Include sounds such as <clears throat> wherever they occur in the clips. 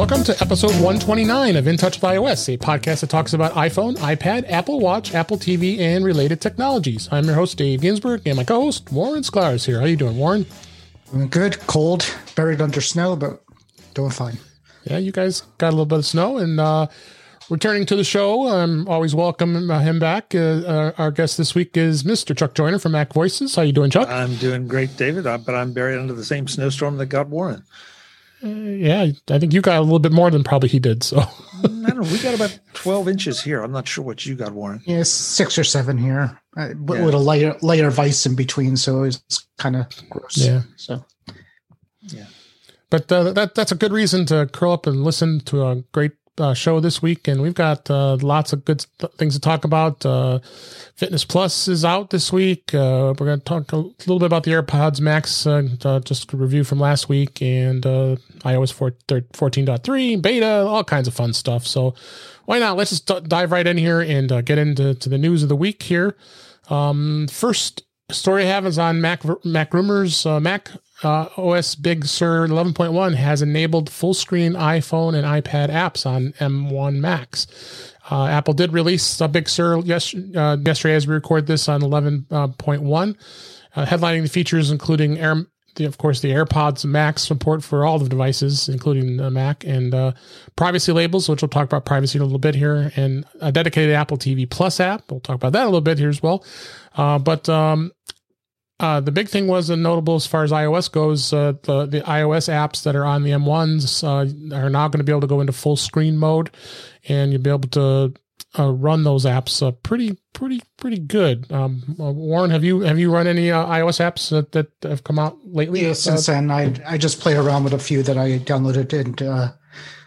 Welcome to episode 129 of In Touch with iOS, a podcast that talks about iPhone, iPad, Apple Watch, Apple TV, and related technologies. I'm your host, Dave Ginsburg, and my co-host, Warren Sklar is here. How are you doing, Warren? Doing good. Cold, buried under snow, but doing fine. Yeah, you guys got a little bit of snow, and uh, returning to the show, I'm always welcome him back. Uh, uh, our guest this week is Mr. Chuck Joiner from MacVoices. How are you doing, Chuck? I'm doing great, David, uh, but I'm buried under the same snowstorm that got Warren. Uh, yeah, I think you got a little bit more than probably he did. So <laughs> mm, I don't know. We got about 12 inches here. I'm not sure what you got, Warren. Yeah, six or seven here uh, yeah. with a layer layer of ice in between, so it's kind of gross. Yeah. So yeah. But uh, that that's a good reason to curl up and listen to a great uh, show this week, and we've got uh, lots of good th- things to talk about. Uh, Fitness Plus is out this week. Uh, we're going to talk a little bit about the AirPods Max, uh, uh, just a review from last week, and iOS 4, 14.3, beta, all kinds of fun stuff. So why not? Let's just d- dive right in here and get into to the news of the week here. Um, first story I have is on Mac MacRumors. Mac uh, OS Big Sur 11.1 has enabled full screen iPhone and iPad apps on M1 Macs. Uh, Apple did release a Big Sur yes, uh, yesterday as we record this on 11.1, uh, headlining the features including Air, the, of course, the AirPods Max support for all the devices, including the Mac, and uh, privacy labels, which we'll talk about privacy in a little bit here, and a dedicated Apple TV Plus app. We'll talk about that a little bit here as well. Uh, but um, uh, the big thing was notable as far as iOS goes. Uh, the the iOS apps that are on the M1s uh, are now going to be able to go into full screen mode, and you'll be able to uh, run those apps uh, pretty pretty pretty good. Um, uh, Warren, have you have you run any iOS apps that, that have come out lately? Yeah, since then I I just play around with a few that I downloaded and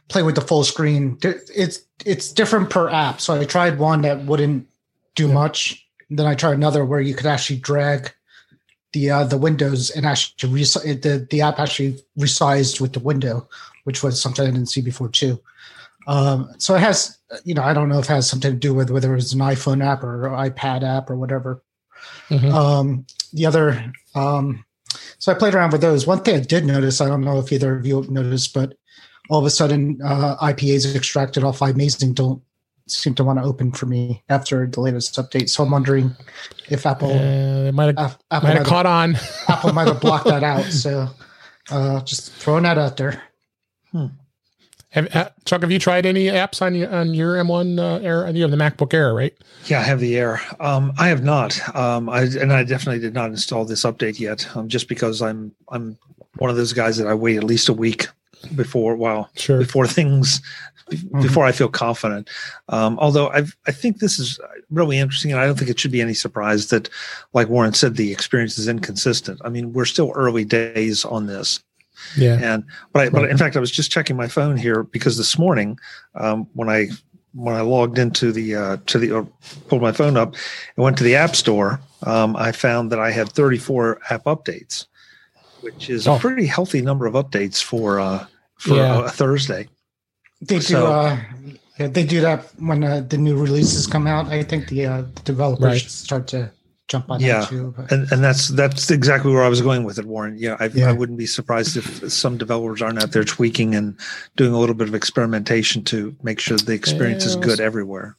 play with the full screen. It's it's different per app. So I tried one that wouldn't do yeah. much. Then I tried another where you could actually drag the uh, the windows and actually resi- the the app actually resized with the window, which was something I didn't see before too. Um, so it has, you know, I don't know if it has something to do with whether it's an iPhone app or iPad app or whatever. Mm-hmm. Um, the other, um, so I played around with those. One thing I did notice, I don't know if either of you noticed, but all of a sudden, uh, IPAs extracted off iMazing don't seem to want to open for me after the latest update. So I'm wondering if Apple uh, might have, Apple might have caught on. Apple might have blocked that out. <laughs> So uh, just throwing that out there. Hmm. Have, uh, Chuck, have you tried any apps on your on your M1 uh, Air? You have the MacBook Air, right? Yeah, I have the Air. Um, I have not, um, I, and I definitely did not install this update yet, um, just because I'm I'm one of those guys that I wait at least a week before well sure. before <laughs> things mm-hmm. before I feel confident. Um, although I I think this is really interesting, and I don't think it should be any surprise that, like Warren said, the experience is inconsistent. I mean, we're still early days on this. Yeah. And but I, but in fact, I was just checking my phone here because this morning, um, when I when I logged into the uh, to the or pulled my phone up and went to the App Store, um, I found that I had 34 app updates, which is oh. a pretty healthy number of updates for uh, for yeah. a, a Thursday. They do. So, uh, yeah, they do that when uh, the new releases come out. I think the uh, developers right. start to jump on yeah. that too. But. And and that's that's exactly where I was going with it, Warren. Yeah I, yeah, I wouldn't be surprised if some developers aren't out there tweaking and doing a little bit of experimentation to make sure the experience is good everywhere.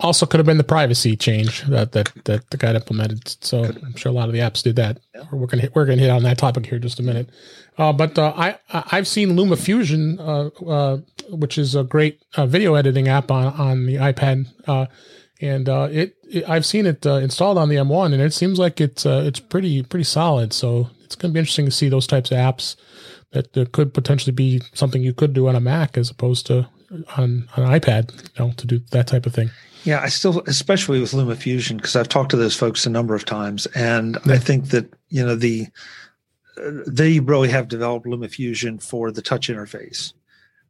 Also, could have been the privacy change that that that the guy implemented. So I'm sure a lot of the apps did that. Yeah. We're gonna hit, we're gonna hit on that topic here in just a minute. Uh, but uh, I I've seen LumaFusion, uh, uh, which is a great uh, video editing app on on the iPad, uh, and it, it, I've seen it installed on the M1, and it seems like it's it's pretty pretty solid. So it's going to be interesting to see those types of apps that could potentially be something you could do on a Mac as opposed to on, on an iPad, you know, to do that type of thing. Yeah, I still, especially with LumaFusion, because I've talked to those folks a number of times, and yeah. I think that you know the they really have developed LumaFusion for the touch interface,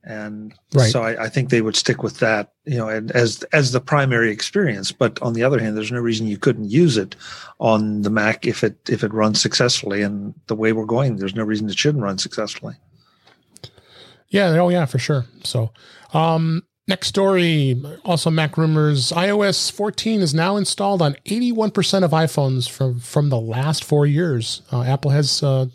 and right. so I, I, think they would stick with that, you know, and as as the primary experience. But on the other hand, there's no reason you couldn't use it on the Mac if it if it runs successfully. And the way we're going, there's no reason it shouldn't run successfully. Yeah. Oh, yeah, for sure. So, um, Next story, also MacRumors. iOS 14 is now installed on 81% of iPhones from from the last four years. Uh, Apple has uh,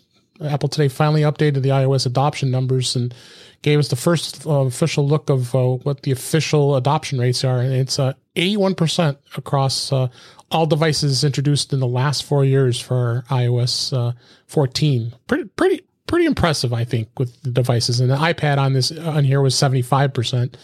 Apple today finally updated the iOS adoption numbers and gave us the first uh, official look of uh, what the official adoption rates are, and it's uh, 81% across uh, all devices introduced in the last four years for iOS uh, 14. Pretty, pretty, pretty impressive, I think, with the devices. And the iPad on this on here was 75%.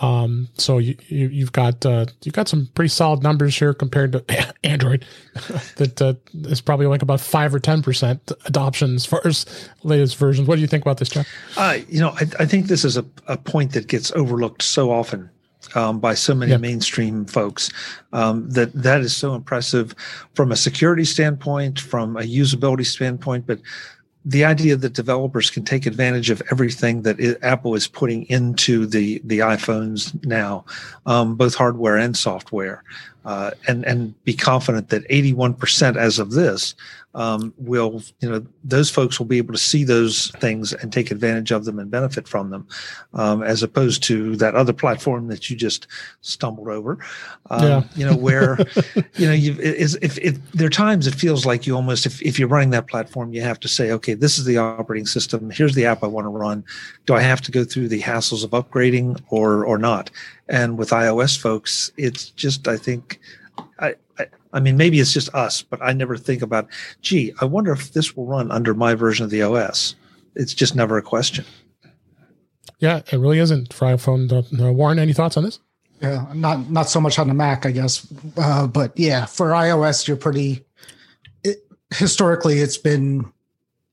Um, so you, you have got uh, you've got some pretty solid numbers here compared to <laughs> Android. <laughs> that uh, is probably like about five or ten percent adoption as far as latest versions. What do you think about this, Jeff? Uh, you know, I, I think this is a, a point that gets overlooked so often um, by so many yep. mainstream folks. Um, that that is so impressive from a security standpoint, from a usability standpoint, but the idea that developers can take advantage of everything that it, Apple is putting into the the iPhones now, um, both hardware and software, uh, and and be confident that 81% as of this um, will you know those folks will be able to see those things and take advantage of them and benefit from them um, as opposed to that other platform that you just stumbled over. Um, yeah. you know where <laughs> you know you if, if there are times it feels like you almost if, if you're running that platform you have to say okay this is the operating system. Here's the app i want to run. Do i have to go through the hassles of upgrading or or not? And with ios folks it's just i think I, I mean, maybe it's just us, but I never think about, gee, I wonder if this will run under my version of the OS. It's just never a question. Yeah, it really isn't for iPhone. Uh, Warren, any thoughts on this? Yeah, not not so much on the Mac, I guess, uh, but yeah, for iOS, you're pretty. It, historically, it's been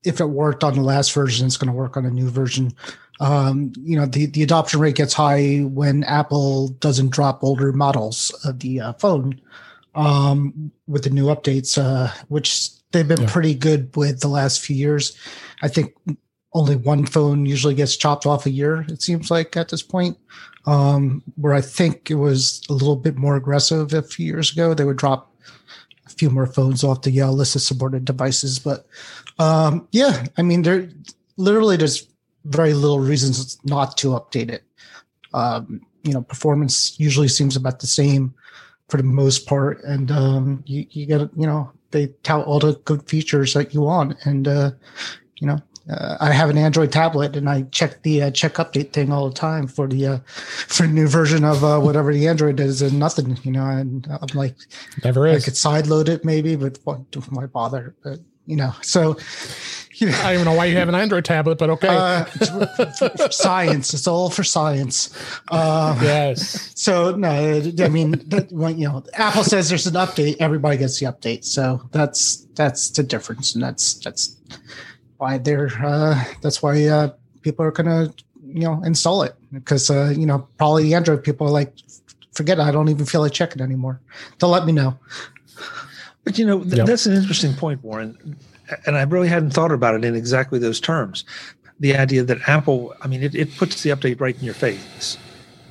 if it worked on the last version, it's going to work on a new version. Um, you know, the the adoption rate gets high when Apple doesn't drop older models of the uh, phone um, with the new updates, uh, which they've been yeah. pretty good with the last few years. I think only one phone usually gets chopped off a year, it seems like at this point. Um, where I think it was a little bit more aggressive a few years ago. They would drop a few more phones off the uh, list of supported devices. But um, yeah, I mean, there literally there's very little reasons not to update it. Um, you know, performance usually seems about the same for the most part. And um, you, you get, you know, they tout all the good features that you want. And, uh, you know, uh, I have an Android tablet and I check the uh, check update thing all the time for the uh, for new version of uh, whatever the Android is and nothing, you know. And I'm like, never is. I could side load it maybe, but what? Why bother? But you know, so <laughs> I don't even know why you have an Android tablet, but okay. Uh, for, for science, it's all for science. Uh, yes. So no, I mean, that, when, you know, Apple says there's an update, everybody gets the update. So that's that's the difference, and that's that's why they're uh, that's why uh, people are gonna you know install it because uh, you know probably the Android people are like, forget it, I don't even feel like checking anymore. They'll let me know. But you know, th- yep. that's an interesting point, Warren and I really hadn't thought about it in exactly those terms. The idea that Apple, I mean, it, it puts the update right in your face.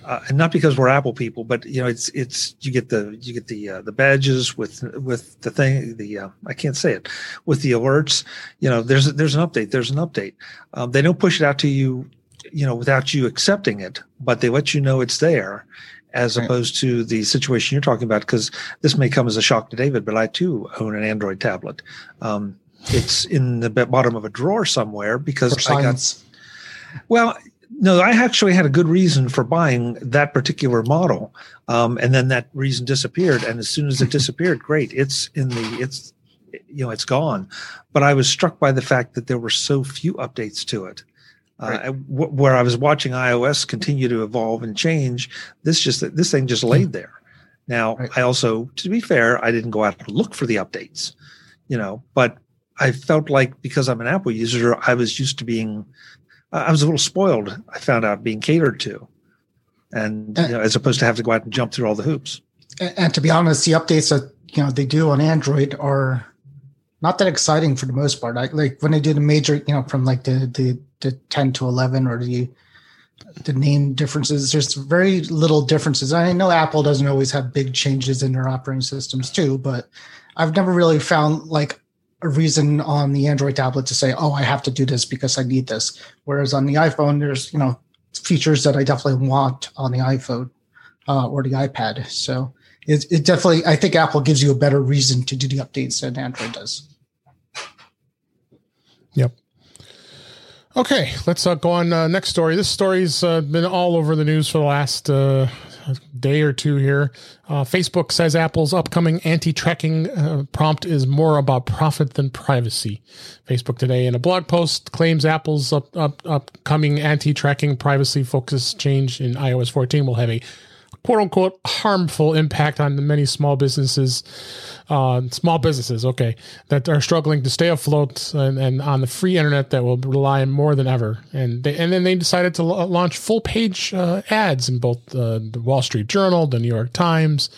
Uh, and not because we're Apple people, but you know, it's it's you get the you get the uh, the badges with with the thing the uh, I can't say it with the alerts. You know, there's there's an update. There's an update. Um, they don't push it out to you, you know, without you accepting it, but they let you know it's there, as right. opposed to the situation you're talking about. Because this may come as a shock to David, but I too own an Android tablet. Um, it's in the bottom of a drawer somewhere because I got. Well, no, I actually had a good reason for buying that particular model, um, and then that reason disappeared. And as soon as it <laughs> disappeared, great, it's in the it's you know it's gone. But I was struck by the fact that there were so few updates to it. Uh, right. w- where I was watching iOS continue to evolve and change, this just this thing just laid there. Now, right. I also, to be fair, I didn't go out to look for the updates, you know, but I felt like because I'm an Apple user, I was used to being, I was a little spoiled. I found out being catered to, and, and you know, as opposed to have to go out and jump through all the hoops. And, and to be honest, the updates that you know they do on Android are not that exciting for the most part. I, like when they do the major, you know, from like the the, the ten to eleven or the the name differences. There's very little differences. I know Apple doesn't always have big changes in their operating systems too, but I've never really found like a reason on the Android tablet to say, "Oh, I have to do this because I need this." Whereas on the iPhone, there's you know features that I definitely want on the iPhone uh, or the iPad. So it, it definitely, I think Apple gives you a better reason to do the updates than Android does. Yep. Okay, let's uh, go on uh, next story. This story's uh, been all over the news for the last uh, day or two here. Uh, Facebook says Apple's upcoming anti-tracking uh, prompt is more about profit than privacy. Facebook today, in a blog post, claims Apple's up, up, upcoming anti-tracking privacy focus change in iOS 14 will have a quote unquote harmful impact on the many small businesses, uh, small businesses, okay, that are struggling to stay afloat and, and, on the free internet that will rely more than ever. And they, and then they decided to launch full page uh, ads in both uh, the Wall Street Journal, the New York Times,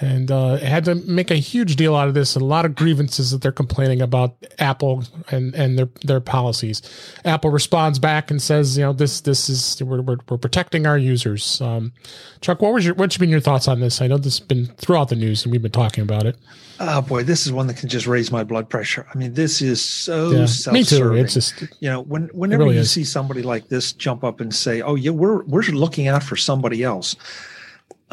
and uh, had to make a huge deal out of this. A lot of grievances that they're complaining about Apple and, and their their policies. Apple responds back and says, you know, this this is we're we're, we're protecting our users. Um, Chuck, what was your what's been your thoughts on this? I know this has been throughout the news and we've been talking about it. Oh boy, this is one that can just raise my blood pressure. I mean, this is so yeah, self-serving. Me too. It's just you know, when whenever really you is. see somebody like this jump up and say, "Oh yeah, we're we're looking out for somebody else."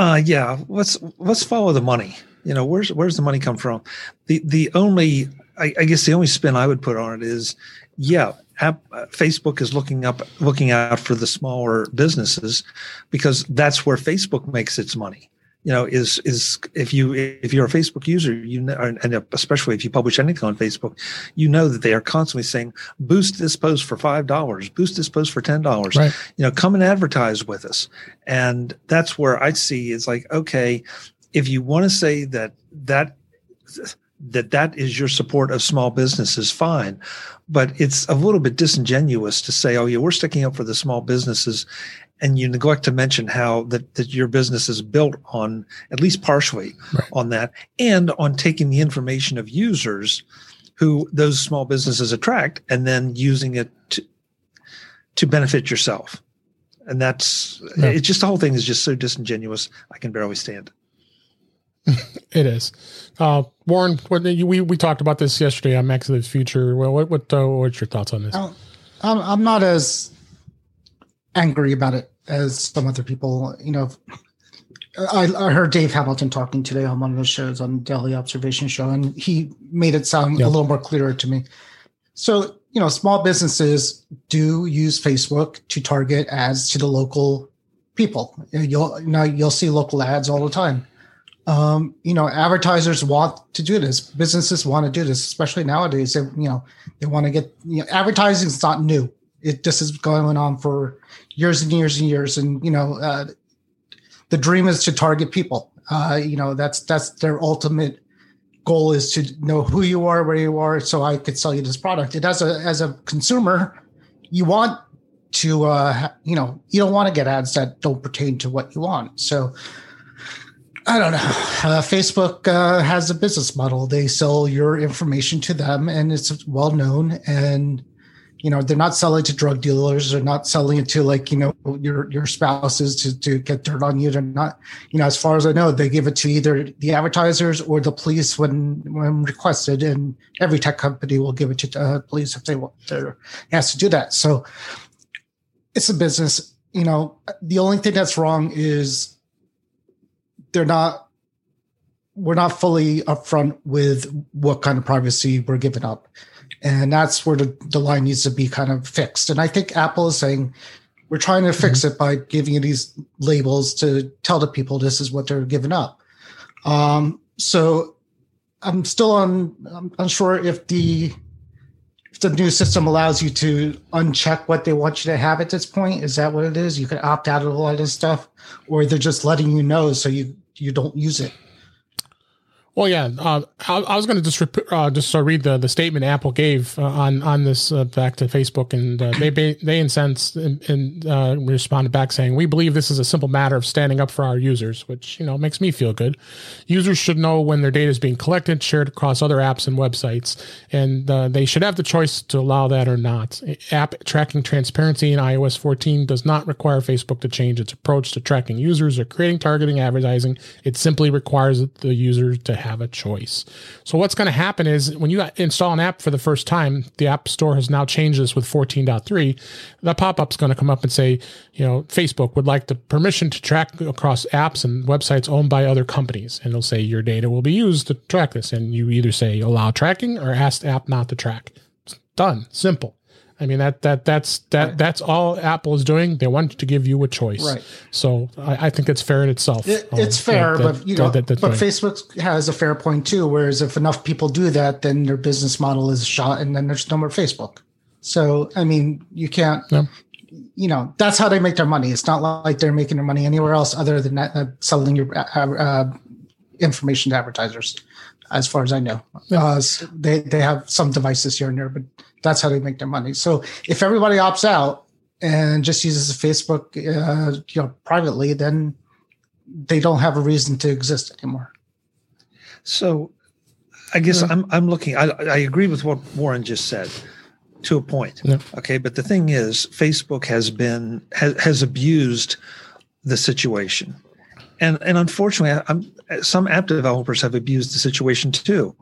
Uh, yeah, let's let's follow the money. You know, where's where's the money come from? The the only I, I guess the only spin I would put on it is, yeah, app, Facebook is looking up looking out for the smaller businesses because that's where Facebook makes its money you know is is if you if you're a facebook user you know and especially if you publish anything on facebook you know that they are constantly saying boost this post for five dollars boost this post for ten dollars. Right. you know come and advertise with us. And that's where i see is like okay if you want to say that that that that is your support of small businesses fine. But it's a little bit disingenuous to say oh yeah we're sticking up for the small businesses and you neglect to mention how that, that your business is built on at least partially right. on that and on taking the information of users who those small businesses attract and then using it to, to benefit yourself. And that's yeah. it's just the whole thing is just so disingenuous. I can barely stand. <laughs> It is. Uh, warren what, we, we talked about this yesterday on max of the future. Well, what, what uh, what's your thoughts on this? I'm, I'm not as angry about it as some other people. You know, I, I, heard Dave Hamilton talking today on one of those shows on Daily Observation Show, and he made it sound yep. a little more clearer to me. So, you know, small businesses do use Facebook to target ads to the local people. You'll you know you'll see local ads all the time. Um, you know, advertisers want to do this. Businesses want to do this, especially nowadays. They, you know, they want to get you know, advertising is not new. It just is going on for years and years and years. And you know, uh, the dream is to target people. Uh, you know, that's that's their ultimate goal is to know who you are, where you are, so I could sell you this product. And as a as a consumer, you want to uh, you know you don't want to get ads that don't pertain to what you want. So. I don't know. Uh, Facebook uh, has a business model. They sell your information to them, and it's well known. And you know they're not selling to drug dealers. They're not selling it to like you know your your spouses to, to get dirt on you. They're not you know as far as i know they give it to either the advertisers or the police when when requested. And every tech company will give it to uh, police if they want they're asked to do that. So it's a business you know the only thing that's wrong is they're not we're not fully upfront with what kind of privacy we're giving up and that's where the, the line needs to be kind of fixed. And I think Apple is saying, we're trying to fix mm-hmm. it by giving you these labels to tell the people this is what they're giving up. Um, so I'm still on, I'm unsure if the, if the new system allows you to uncheck what they want you to have at this point. Is that what it is? You can opt out of a lot of stuff, or they're just letting you know so you, you don't use it. Well, yeah, uh, I, I, was going to just uh, just uh, read the, the statement Apple gave uh, on on this uh, back to Facebook, and uh, they they incensed and, responded back saying, "We believe this is a simple matter of standing up for our users, which you know makes me feel good. Users should know when their data is being collected, shared across other apps and websites, and they should have the choice to allow that or not. App tracking transparency in iOS 14 does not require Facebook to change its approach to tracking users or creating targeting advertising. It simply requires the user to have a choice. So what's going to happen is when you install an app for the first time, the App Store has now changed this with 14.3. The pop-up's going to come up and say, you know, Facebook would like the permission to track across apps and websites owned by other companies. And it'll say your data will be used to track this. And you either say allow tracking or ask the app not to track. It's done. Simple. I mean that that that's that Right. that's all Apple is doing. They want to give you a choice. Right. So I, I think it's fair in itself. It, Um, it's fair, that- but you know, that- that's but. Facebook has a fair point too. Whereas if enough people do that, then their business model is shot, and then there's no more Facebook. So I mean, you can't. Yeah. You know, that's how they make their money. It's not like they're making their money anywhere else other than that, uh, selling your uh, uh, information to advertisers. As far as I know, uh, s- they they have some devices here and there, but that's how they make their money. So if everybody opts out and just uses Facebook, uh, you know, privately, then they don't have a reason to exist anymore. So, I guess Yeah. I'm I'm looking. I I agree with what Warren just said to a point. Yeah. Okay, but the thing is, Facebook has been has, has abused the situation, and and unfortunately, I'm, some app developers have abused the situation too.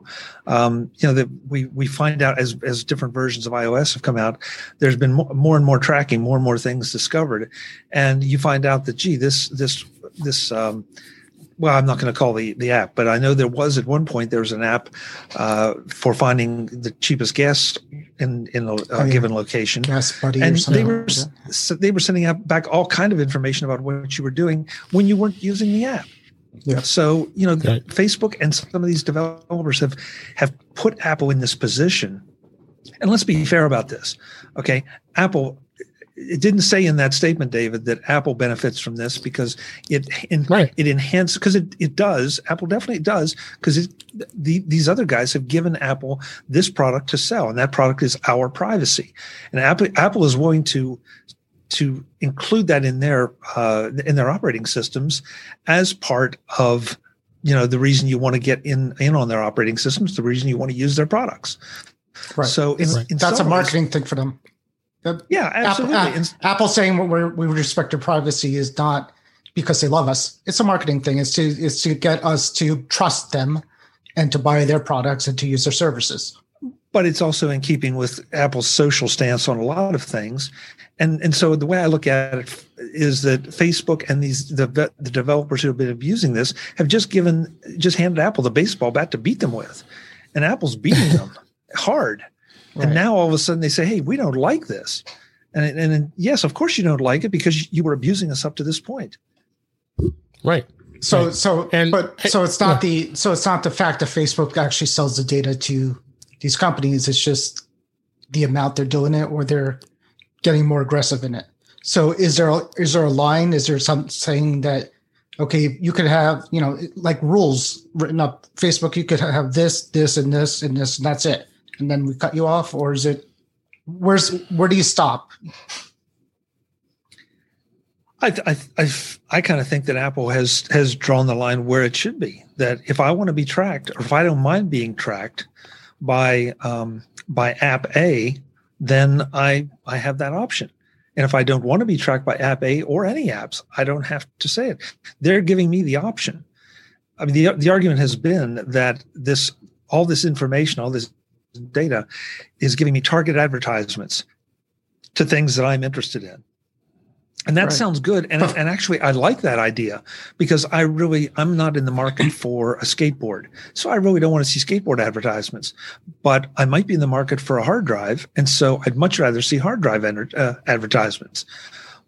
Um, you know that we we find out as as different versions of iOS have come out, there's been more, more and more tracking, more and more things discovered, and you find out that gee, this this this um, well, I'm not going to call the the app, but I know there was at one point there was an app uh, for finding the cheapest gas in in a, a Oh, yeah. given location, GasBuddy or and something. they were like so they were sending out back all kind of information about what you were doing when you weren't using the app. Yeah. So you know, Right. Facebook and some of these developers have have put Apple in this position. And let's be fair about this, okay? Apple. It didn't say in that statement, David, that Apple benefits from this because it in, Right. it enhances because it, it does. Apple definitely does because the, these other guys have given Apple this product to sell, and that product is our privacy. And Apple Apple is willing to to include that in their uh, in their operating systems as part of you know the reason you want to get in in on their operating systems, the reason you want to use their products. Right. So in, Right. in That's a some ways- marketing thing for them. Yeah, absolutely. Apple, Apple saying we we respect your privacy is not because they love us. It's a marketing thing. It's to it's to get us to trust them and to buy their products and to use their services. but it's also in keeping with Apple's social stance on a lot of things. And and so the way I look at it is that Facebook and these the the developers who have been abusing this have just given just handed Apple the baseball bat to beat them with, and Apple's beating <laughs> them hard. Right. And now all of a sudden they say, "Hey, we don't like this," and and, and yes, of course you don't like it because you were abusing us up to this point. right. So Right. so And- but so it's not the so it's not the fact that Facebook actually sells the data to these companies. It's just the amount they're doing it or they're getting more aggressive in it. So is there a, is there a line? Is there some saying that okay, you could have you know like rules written up Facebook? You could have this, this, and this, and this, and that's it, and then we cut you off, or is it where's where do you stop? I I I, I kind of think that Apple has has drawn the line where it should be. That if I want to be tracked, or if I don't mind being tracked by um, by App A, then I I have that option. And if I don't want to be tracked by App A or any apps, I don't have to say it. They're giving me the option. I mean, the the argument has been that this all this information, all this data, is giving me targeted advertisements to things that I'm interested in. And that Right. sounds good. And, and actually, I like that idea because I really, I'm not in the market <clears throat> for a skateboard. So I really don't want to see skateboard advertisements, but I might be in the market for a hard drive. And so I'd much rather see hard drive enter, uh, advertisements,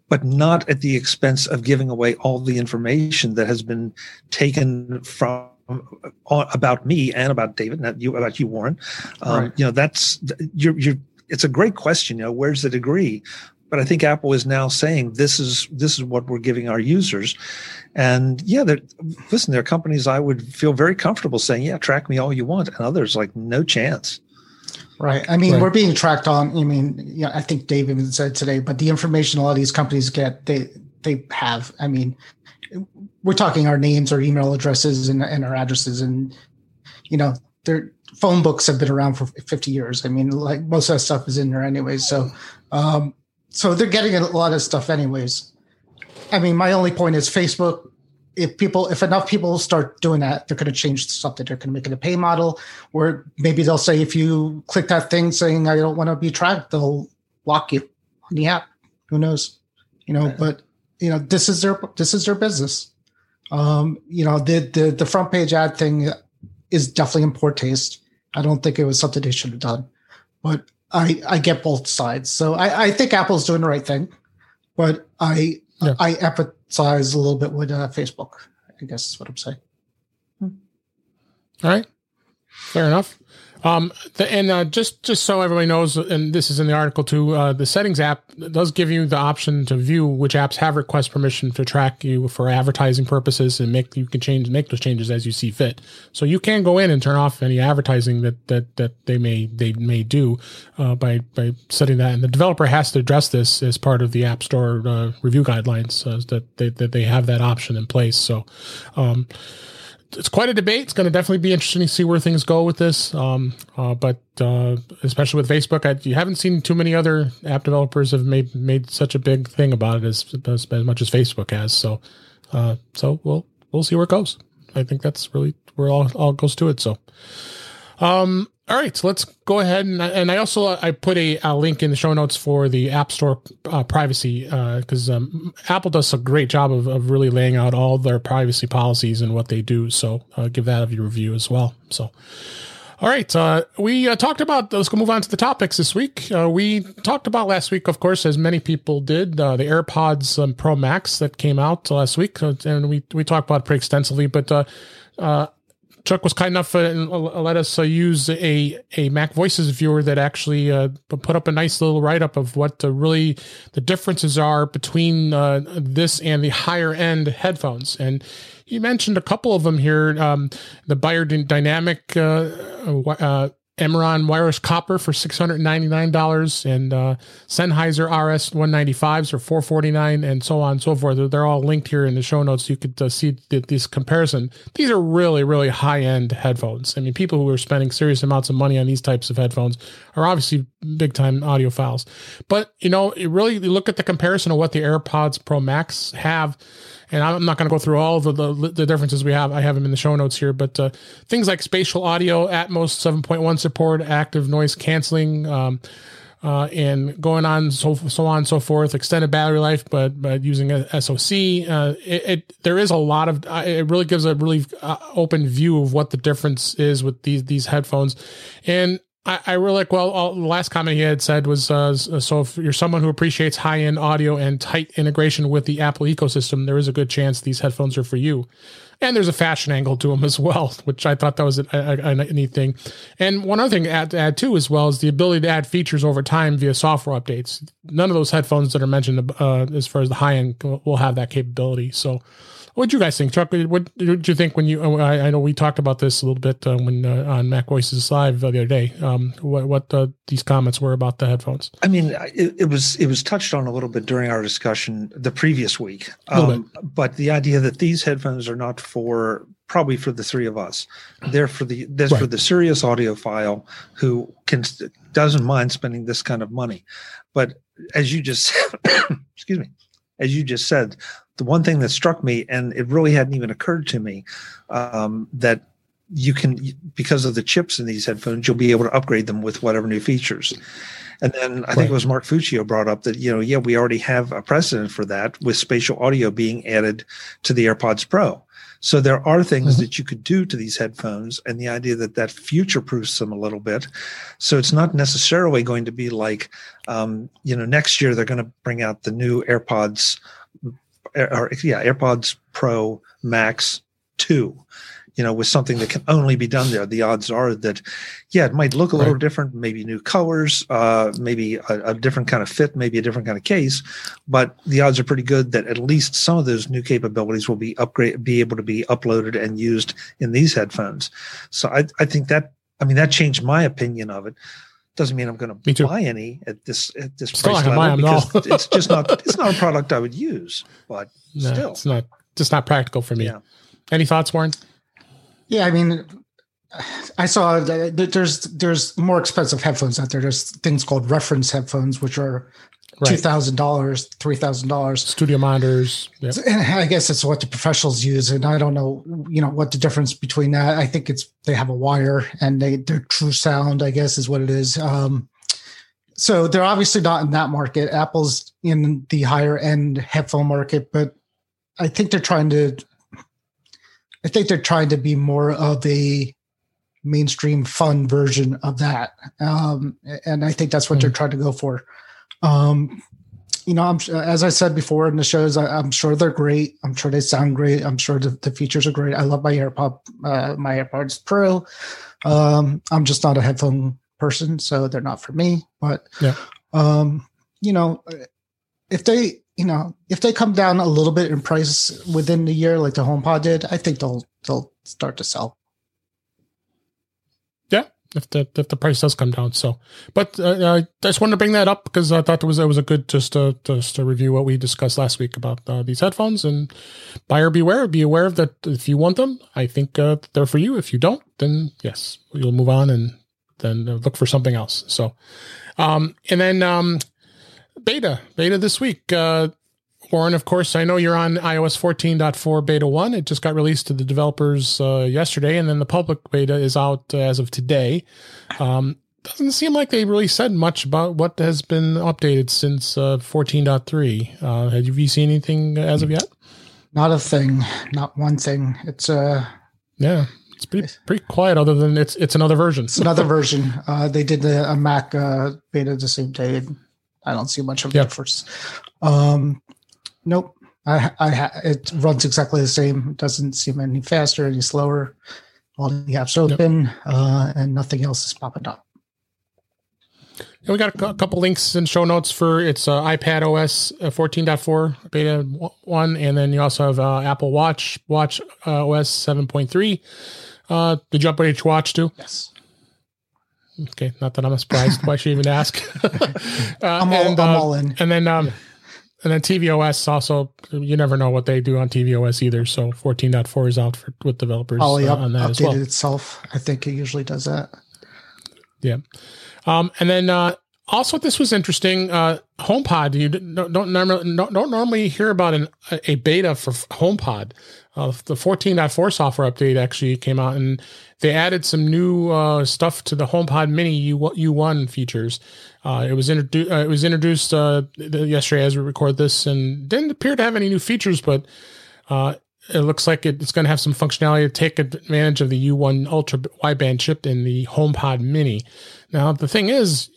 but not at the expense of giving away all the information that has been taken from about me and about David, not you, about you, Warren. Um, Right. You know, that's, you're, you're, it's a great question. You know, where's the degree? but I think Apple is now saying this is this is what we're giving our users. And yeah, listen, there are companies I would feel very comfortable saying, yeah, track me all you want, and others like no chance. Right. I mean, Right. we're being tracked on. I mean, yeah, I think Dave even said today, but the information a lot of these companies get, they they have. I mean, we're talking our names, our email addresses, and, and our addresses, and you know, their phone books have been around for 50 years. I mean, like most of that stuff is in there anyways. So, um, so they're getting a lot of stuff anyways. I mean, my only point is Facebook. If people, if enough people start doing that, they're going to change something. They're going to make it a pay model, or maybe they'll say if you click that thing saying I don't want to be tracked, they'll lock you on the app. Who knows? You know, but you know, this is their this is their business. Um, you know, the the the front page ad thing is definitely in poor taste. I don't think it was something they should have done. But I I get both sides. So I, I think Apple's doing the right thing, but I yeah. I empathize a little bit with uh, Facebook. I guess is what I'm saying. All right, fair enough. Um, the, and uh, just just so everybody knows, and this is in the article too, uh, the settings app does give you the option to view which apps have request permission to track you for advertising purposes, and make you can change make those changes as you see fit. So you can go in and turn off any advertising that that that they may they may do uh, by by setting that. And the developer has to address this as part of the App Store uh, review guidelines uh, that they, that they have that option in place. So. Um, it's quite a debate. It's going to definitely be interesting to see where things go with this. Um, uh, but uh, especially with Facebook, I, you haven't seen too many other app developers have made made such a big thing about it as as, as much as Facebook has. So, uh, so we'll we'll see where it goes. I think that's really where all all goes to it. So, um, all right, so let's go ahead and and I also I put a, a link in the show notes for the App Store uh, privacy because uh, um, Apple does a great job of, of really laying out all their privacy policies and what they do. So uh, give that a review as well. So. All right, uh, we uh, talked about. Let's go move on to the topics this week. Uh, we talked about last week, of course, as many people did, uh, the AirPods um, Pro Max that came out last week, uh, and we we talked about it pretty extensively. But uh, Chuck was kind enough and uh, let us uh, use a a MacVoices viewer that actually uh, put up a nice little write up of what really the differences are between this and the higher end headphones. And you mentioned a couple of them here: um, the Beyerdynamic uh, uh, Amiron wireless copper for $699 and uh, Sennheiser RS 195s for 449 and so on and so forth. They're all linked here in the show notes. You could uh, see this comparison. These are really, really high end headphones. I mean, people who are spending serious amounts of money on these types of headphones are obviously big time audiophiles. But, you know, you really look at the comparison of what the AirPods Pro Max have and I'm not going to go through all the, the, the differences we have. I have them in the show notes here, but uh, things like spatial audio, Atmos 7.1 support, active noise canceling, um, uh, and going on so so on and so forth. Extended battery life, but but using a SOC. Uh, it, it, there is a lot of uh, it really gives a really uh, open view of what the difference is with these these headphones, and I, I really like. Well, the last comment he had said was, uh, so if you're someone who appreciates high end audio and tight integration with the Apple ecosystem, there is a good chance these headphones are for you. And there's a fashion angle to them as well, <laughs> which I thought that was a, a, a neat thing. And one other thing to add, to add too, as well, is the ability to add features over time via software updates. None of those headphones that are mentioned, uh, as far as the high end, will have that capability. So what do you guys think, Chuck? What did you think when you? Oh, I, I know we talked about this a little bit uh, when uh, on MacVoices Live the other day. Um, what what uh, these comments were about the headphones? I mean, it, it, was it was touched on a little bit during our discussion the previous week. Um, but the idea that these headphones are not for probably for the three of us, they're for the they're right. for the serious audiophile who can doesn't mind spending this kind of money. But as you just <coughs> excuse me, as you just said, the one thing that struck me, and it really hadn't even occurred to me, um, that you can because of the chips in these headphones, you'll be able to upgrade them with whatever new features. And then I right. think it was Mark Fuccio brought up that, you know, yeah, we already have a precedent for that with spatial audio being added to the AirPods Pro. So there are things mm-hmm. that you could do to these headphones and the idea that that future proofs them a little bit. So it's not necessarily going to be like, um, you know, next year they're going to bring out the new AirPods or yeah, AirPods Pro Max 2 you know, with something that can only be done there. The odds are that, yeah, it might look a little right. different, maybe new colors, uh, maybe a, a, different kind of fit, maybe a different kind of case, but the odds are pretty good that at least some of those new capabilities will be upgrade, be able to be uploaded and used in these headphones. So I, I think that, I mean, that changed my opinion of it. Doesn't mean I'm going to buy any at this at this still price level because it's just not <laughs> it's not a product I would use. But no, still, it's not just not practical for me. Yeah. Any thoughts, Warren? Yeah, I mean, I saw there's there's more expensive headphones out there. There's things called reference headphones, which are right. two thousand dollars, three thousand dollars. Studio monitors. Yep. And I guess it's what the professionals use, and I don't know, you know, what the difference between that. I think it's they have a wire and they they're true sound. I guess is what it is. Um, so they're obviously not in that market. Apple's in the higher end headphone market, but I think they're trying to. I think they're trying to be more of a mainstream fun version of that. Um, and I think that's what mm. they're trying to go for. Um, you know, I'm, as I said before in the shows, I, am sure they're great. I'm sure they sound great. I'm sure the, the features are great. I love my AirPod, uh, my AirPods Pro. Um, I'm just not a headphone person, so they're not for me. But, yeah. um, you know, if they, you know, if they come down a little bit in price within the year, like the HomePod did, I think they'll they'll start to sell Yeah, if the if the price does come down. So, but uh, I just wanted to bring that up because I thought it was it was a good just to just to review what we discussed last week about uh, these headphones and buyer beware. Be aware of that if you want them. I think uh, they're for you. If you don't, then yes, you'll move on and then look for something else. So, um, and then um, beta beta this week. Uh, Warren, of course, I know you're on iOS 14.4 beta 1. It just got released to the developers uh, yesterday, and then the public beta is out uh, as of today. Um, doesn't seem like they really said much about what has been updated since uh, 14.3. Uh, have you seen anything as of yet? Not a thing. Not one thing. It's uh yeah. It's pretty pretty quiet. Other than it's it's another version. It's another version. Uh, they did the, a Mac uh, beta the same day. I don't see much of yep. first. Um, Nope. I, I ha- it runs exactly the same. It doesn't seem any faster, any slower. All the apps open, yep. uh, and nothing else is popping up. And we got a, couple links in show notes for its uh, iPad OS uh, 14.4 beta 1, and then you also have uh, Apple Watch Watch uh, OS 7.3. Uh, did you upgrade your watch too? Yes. Okay, not that I'm surprised. Why should you even ask? <laughs> I'm, all, and, I'm all in. And then um, and then tvOS also, you never know what they do on tvOS either. So 14.4 is out for, with developers Probably uh, on that as well. itself. I think it usually does that. Yeah. Um, and then uh, also, this was interesting. Uh, HomePod, you don't, don't, normally, don't normally hear about an, a beta for HomePod. Uh, the 14.4 software update actually came out and they added some new uh, stuff to the HomePod Mini U- U1 features. Uh, it was introduced. Uh, it was introduced uh, yesterday as we record this, and didn't appear to have any new features, but uh, it looks like it's going to have some functionality to take advantage of the U1 ultra wideband chip in the HomePod Mini. Now, the thing is,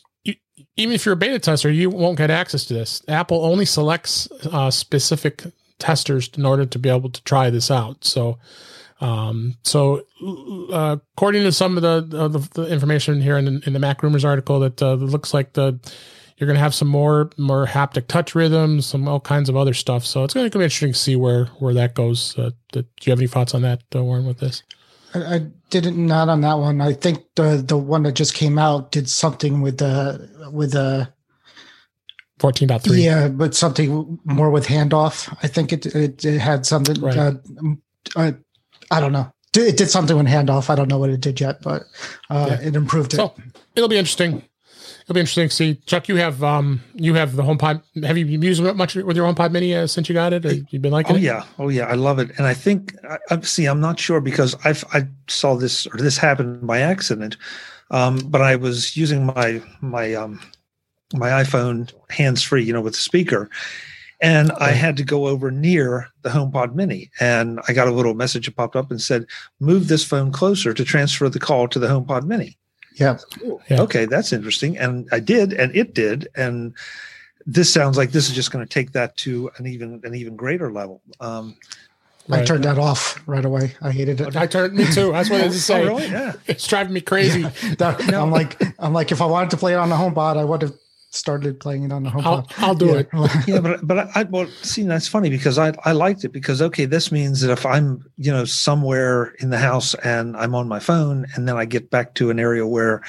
even if you're a beta tester, you won't get access to this. Apple only selects uh, specific testers in order to be able to try this out. So. Um, so, uh, according to some of the, uh, the, the, information here in the, in the MacRumors article, that uh, looks like the you're going to have some more more haptic touch rhythms, some all kinds of other stuff. So it's going to be interesting to see where where that goes. Uh, do you have any thoughts on that, uh, Warren, with this? I, I didn't not on that one. I think the the one that just came out did something with the with the 14.3. Yeah, but something more with handoff. I think it it, it had something. Right. Uh, uh, I don't know. It did something with handoff. I don't know what it did yet, but uh, yeah. it improved it. So it'll be interesting. It'll be interesting to see. Chuck, you have um you have the HomePod. Have you used it much with your HomePod Mini uh, since you got it? Or you've been liking oh, it? yeah, oh yeah, I love it. And I think I, see, I'm not sure because I I saw this or this happened by accident, um, but I was using my my um my iPhone hands free, you know, with the speaker, and I had to go over near the HomePod Mini, and I got a little message that popped up and said, "Move this phone closer to transfer the call to the HomePod Mini." Yeah. yeah. Okay, that's interesting, and I did, and it did, and this sounds like this is just going to take that to an even an even greater level. Um, I turned that off right away. I hated it. I turned me too. That's what I was <laughs> say. Oh, really? Yeah. It's driving me crazy. Yeah. <laughs> That, no. I'm like, I'm like, if I wanted to play it on the HomePod, I would have started playing it on the home. I'll, I'll do yeah. it. <laughs> yeah, but but I well see that's funny because I I liked it because okay this means that if I'm you know somewhere in the house and I'm on my phone and then I get back to an area where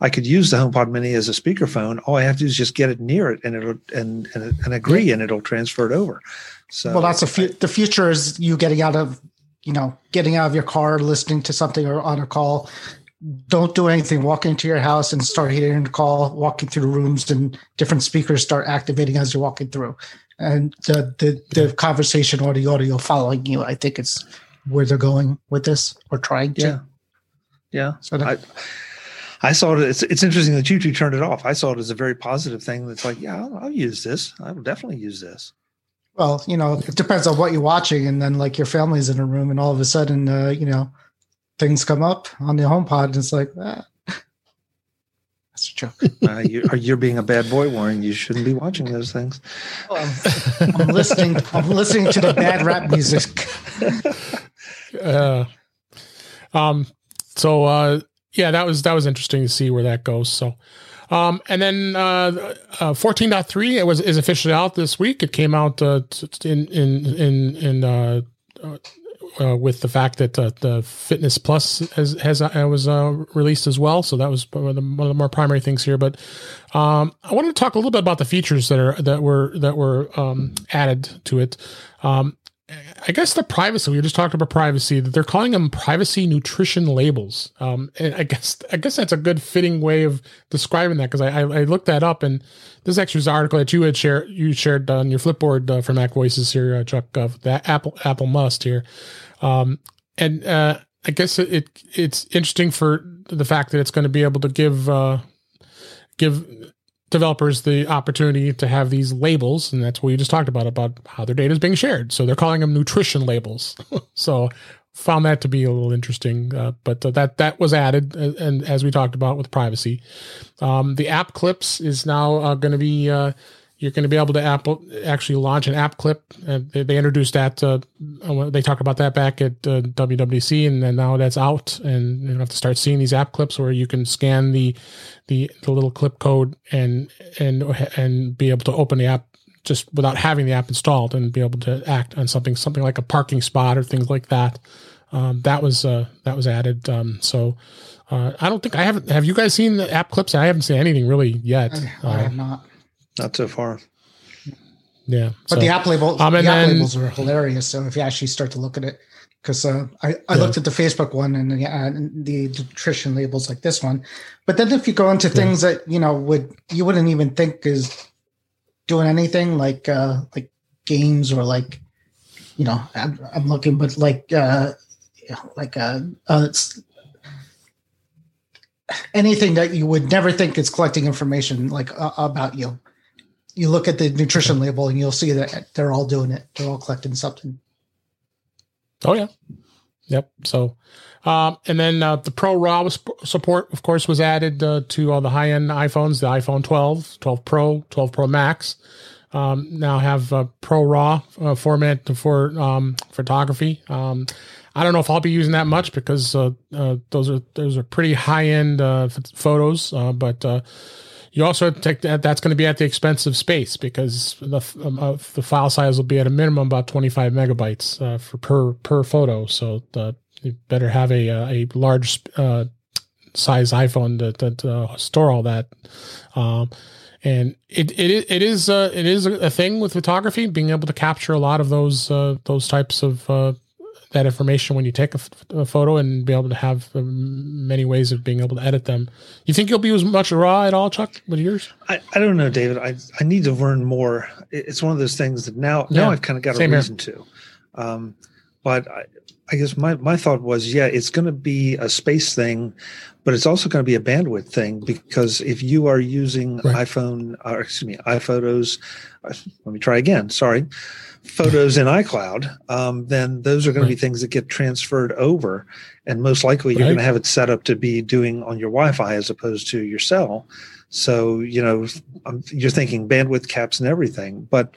I could use the HomePod Mini as a speakerphone, all I have to do is just get it near it and it'll and and, and agree and it'll transfer it over. So well, that's the fu- the future is you getting out of you know getting out of your car, listening to something or on a call, don't do anything. Walk into your house and start hearing the call, walking through the rooms, and different speakers start activating as you're walking through. And the the, the conversation or the audio following you, I think it's where they're going with this or trying to. Yeah. Yeah. So that, I, I saw it. It's, it's interesting that you two turned it off. I saw it as a very positive thing. That's like, yeah, I'll, I'll use this. I will definitely use this. Well, you know, it depends on what you're watching, and then like your family's in a room, and all of a sudden, uh, you know, things come up on the HomePod, and it's like, ah, <laughs> that's a joke. uh, you, you're being a bad boy, Warren. You shouldn't be watching those things. Oh, I'm, <laughs> I'm listening. I'm listening to the bad rap music. <laughs> uh, um. So, uh, yeah, that was that was interesting to see where that goes. So, um, and then uh, uh, 14.3 it was is officially out this week. It came out uh, in in in in uh, uh, uh, with the fact that uh, the Fitness Plus has has uh, was uh, released as well. So that was one of, the, more primary things here. But um, I wanted to talk a little bit about the features that are that were that were um, added to it. Um, I guess the privacy we just talked about privacy that they're calling them privacy nutrition labels. Um, and I guess I guess that's a good fitting way of describing that because I, I, I, looked that up and this actually was an article that you had shared you shared on your Flipboard uh, for MacVoices here, uh, Chuck, of that Apple Apple Must here, um, and uh, I guess it, it, it's interesting for the fact that it's going to be able to give uh, give developers the opportunity to have these labels, and that's what you just talked about about how their data is being shared. So they're calling them nutrition labels. <laughs> so found that to be a little interesting, uh, but uh, that that was added, and, uh, and, as we talked about with privacy, um, the app clips is now uh, going to be uh, you're going to be able to Apple actually launch an app clip. Uh, they, they, introduced that. Uh, they talked about that back at uh, WWDC, and then now that's out, and you have to start seeing these app clips where you can scan the the the little clip code and and and be able to open the app just without having the app installed and be able to act on something something like a parking spot or things like that. Um, that was uh, that was added. Um, so uh, I don't think I haven't. Have you guys seen the app clips? I haven't seen anything really yet. I, I have not. Not so far. Yeah, but so, the app label, um, the app then, labels are hilarious. So if you actually start to look at it, because uh, I, I yeah. looked at the Facebook one and the, uh, the nutrition labels like this one, but then if you go into yeah. things that you know would you wouldn't even think is doing anything like uh, like games or like you know I'm, I'm looking, but like uh, like uh, uh, anything that you would never think is collecting information like uh, about you you look at the nutrition label and you'll see that they're all doing it. They're all collecting something. Oh yeah, yep. So, um, and then uh, the Pro RAW support, of course, was added uh, to all the high end iPhones. The iPhone 12, 12 Pro, 12 Pro Max um, now have uh, Pro RAW uh, format for um, photography. Um, I don't know if I'll be using that much because uh, uh, those are those are pretty high end photos, but you also take that that's going to be at the expense of space because the um, uh, the file size will be at a minimum about 25 megabytes uh, for per per photo. So the, you better have a uh, a large uh, size iPhone to, to, to, store all that. Um, and it it it is uh, it is a thing with photography, being able to capture a lot of those uh, those types of that information when you take a, f- a photo and be able to have um, many ways of being able to edit them. You think you'll be as much raw at all, Chuck, with yours? I, I don't know, David. I I need to learn more. It's one of those things that now now I've kind of got a reason here. to. Um, but I, I guess my, my thought was, yeah, it's going to be a space thing, but it's also going to be a bandwidth thing because if you are using right. iPhone, or excuse me, iPhotos, uh, let me try again. Sorry photos in iCloud, um, then those are going right. to be things that get transferred over. And most likely you're going to have it set up to be doing on your Wi Fi as opposed to your cell. So, you know, you're thinking bandwidth caps and everything. But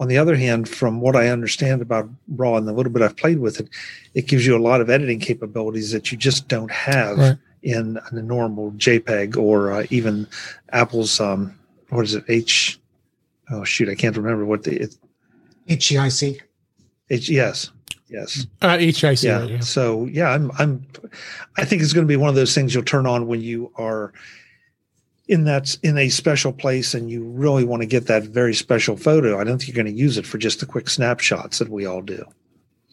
on the other hand, from what I understand about RAW and the little bit I've played with it, it gives you a lot of editing capabilities that you just don't have right. in a normal JPEG or uh, even Apple's, um, what is it, H? Oh, shoot, I can't remember what the, it, HEIC. H, yes. Yes. Uh, HIC. Yeah. yeah. So yeah, I'm I'm I think it's going to be one of those things you'll turn on when you are in that in a special place and you really want to get that very special photo. I don't think you're going to use it for just the quick snapshots that we all do.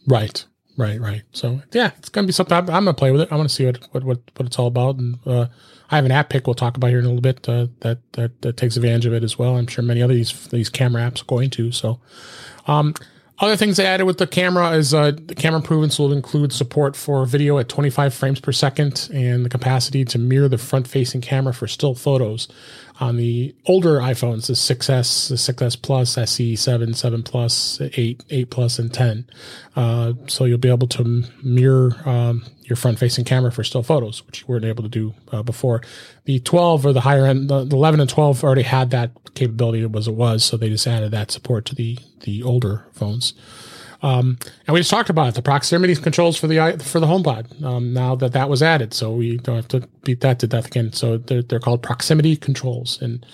Right. Right. Right. So yeah, it's going to be something I'm, I'm going to play with it. I want to see what, what, what, what it's all about. And, uh, I have an app pick we'll talk about here in a little bit uh, that, that that takes advantage of it as well. I'm sure many other these these camera apps are going to. So, um, Other things they added with the camera is uh, the camera improvements will include support for video at 25 frames per second and the capacity to mirror the front facing camera for still photos on the older iPhones, the 6S, the 6S Plus, SE, 7, 7 Plus, 8, 8 Plus, and 10. Uh, so you'll be able to mirror um, your front facing camera for still photos, which you weren't able to do uh, before. The 12 or the higher end, the, the 11 and 12 already had that capability as it was, so they just added that support to the the older phones. Um, and we just talked about it, the proximity controls for the for the HomePod. Um, now that that was added, so we don't have to beat that to death again. So they're, they're called proximity controls, and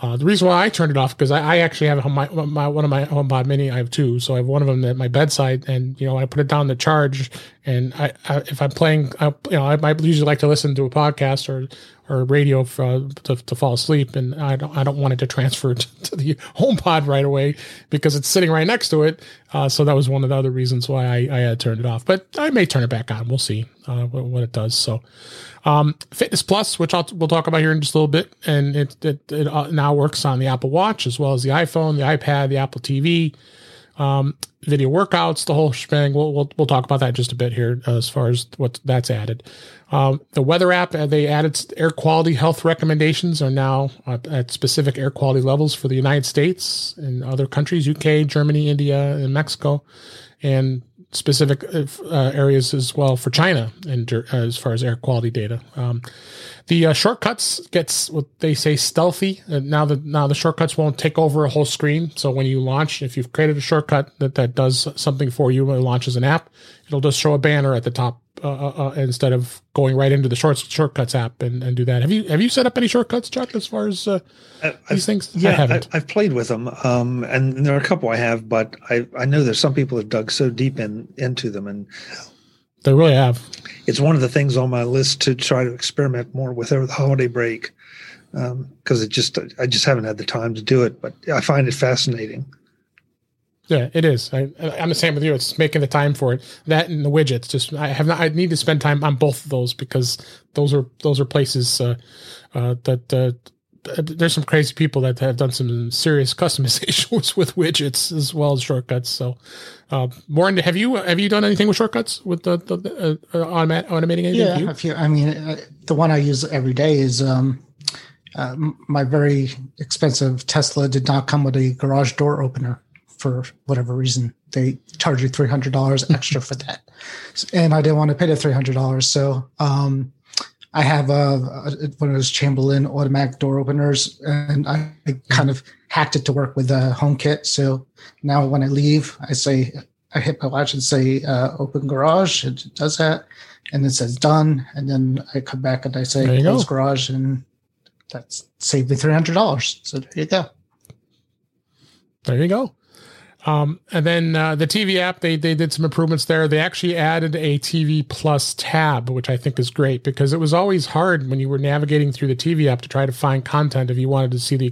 uh, the reason why I turned it off because I, I, actually have my, my, one of my HomePod Mini. I have two, so I have one of them at my bedside, and you know I put it down to charge. And I, I if I'm playing, I, you know, I, usually like to listen to a podcast or or radio for, to, to fall asleep, and I don't I don't want it to transfer <laughs> to, to the HomePod right away because it's sitting right next to it. Uh, so that was one of the other reasons why I, I turned it off. But I may turn it back on. We'll see uh, what, what, it does. So um, Fitness Plus, which I'll, we'll talk about here in just a little bit, and it it, it uh, now works on the Apple Watch as well as the iPhone, the iPad, the Apple TV um, video workouts, the whole shebang. We'll, we'll, we'll talk about that just a bit here as far as what that's added. Um, the weather app, uh, they added air quality health recommendations are now uh, at specific air quality levels for the United States and other countries, UK, Germany, India, and Mexico, and specific uh, uh areas as well for China and uh, as far as air quality data. Um, the uh, shortcuts gets what they say stealthy. now the now the shortcuts won't take over a whole screen. So when you launch, if you've created a shortcut that that does something for you, it launches an app. It'll just show a banner at the top uh, uh, uh, instead of going right into the short shortcuts app and, and do that. Have you have you set up any shortcuts, Chuck? As far as uh, these things, yeah, I haven't. I, have played with them, um, and there are a couple I have, but I I know there's some people that dug so deep in into them, and they really have. It's one of the things on my list to try to experiment more with over the holiday break because um, it just I just haven't had the time to do it, but I find it fascinating. Yeah, it is. I, am the same with you. It's making the time for it. That and the widgets. Just I have not. I need to spend time on both of those because those are those are places uh, uh, that uh, there's some crazy people that have done some serious <laughs> customizations with widgets as well as shortcuts. So, uh, Warren, have you have you done anything with shortcuts with the, the, the uh, automat, automating anything? Yeah, a few. I mean, uh, the one I use every day is um, uh, my very expensive Tesla did not come with a garage door opener for whatever reason. They charge you three hundred dollars extra for that, and I didn't want to pay the three hundred dollars. So um, I have a, a, one of those Chamberlain automatic door openers, and I, I kind of hacked it to work with the HomeKit. So now when I leave, I say I hit my watch and say uh, "Open Garage." It does that, and it says "Done," and then I come back and I say "Close go. Garage," and that's saved me three hundred dollars. So there you go. There you go. Um, and then uh, the TV app, they they did some improvements there. They actually added a TV Plus tab, which I think is great because it was always hard when you were navigating through the TV app to try to find content. If you wanted to see the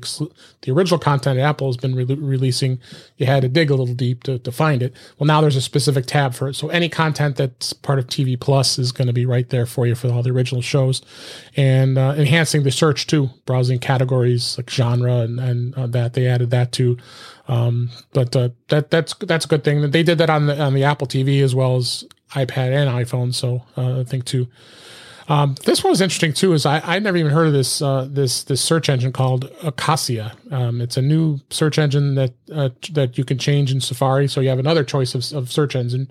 the original content Apple has been re- releasing, you had to dig a little deep to, to find it. Well, now there's a specific tab for it, so any content that's part of TV Plus is going to be right there for you for all the original shows, and uh, enhancing the search too, browsing categories like genre and and uh, that they added that too. Um, but uh, that that's that's a good thing. They did that on the on the Apple TV as well as iPad and iPhone. So uh, I think too. Um, this one was interesting too. Is I I never even heard of this uh, this this search engine called Ecosia. Um, it's a new search engine that uh, that you can change in Safari, so you have another choice of, of search engine.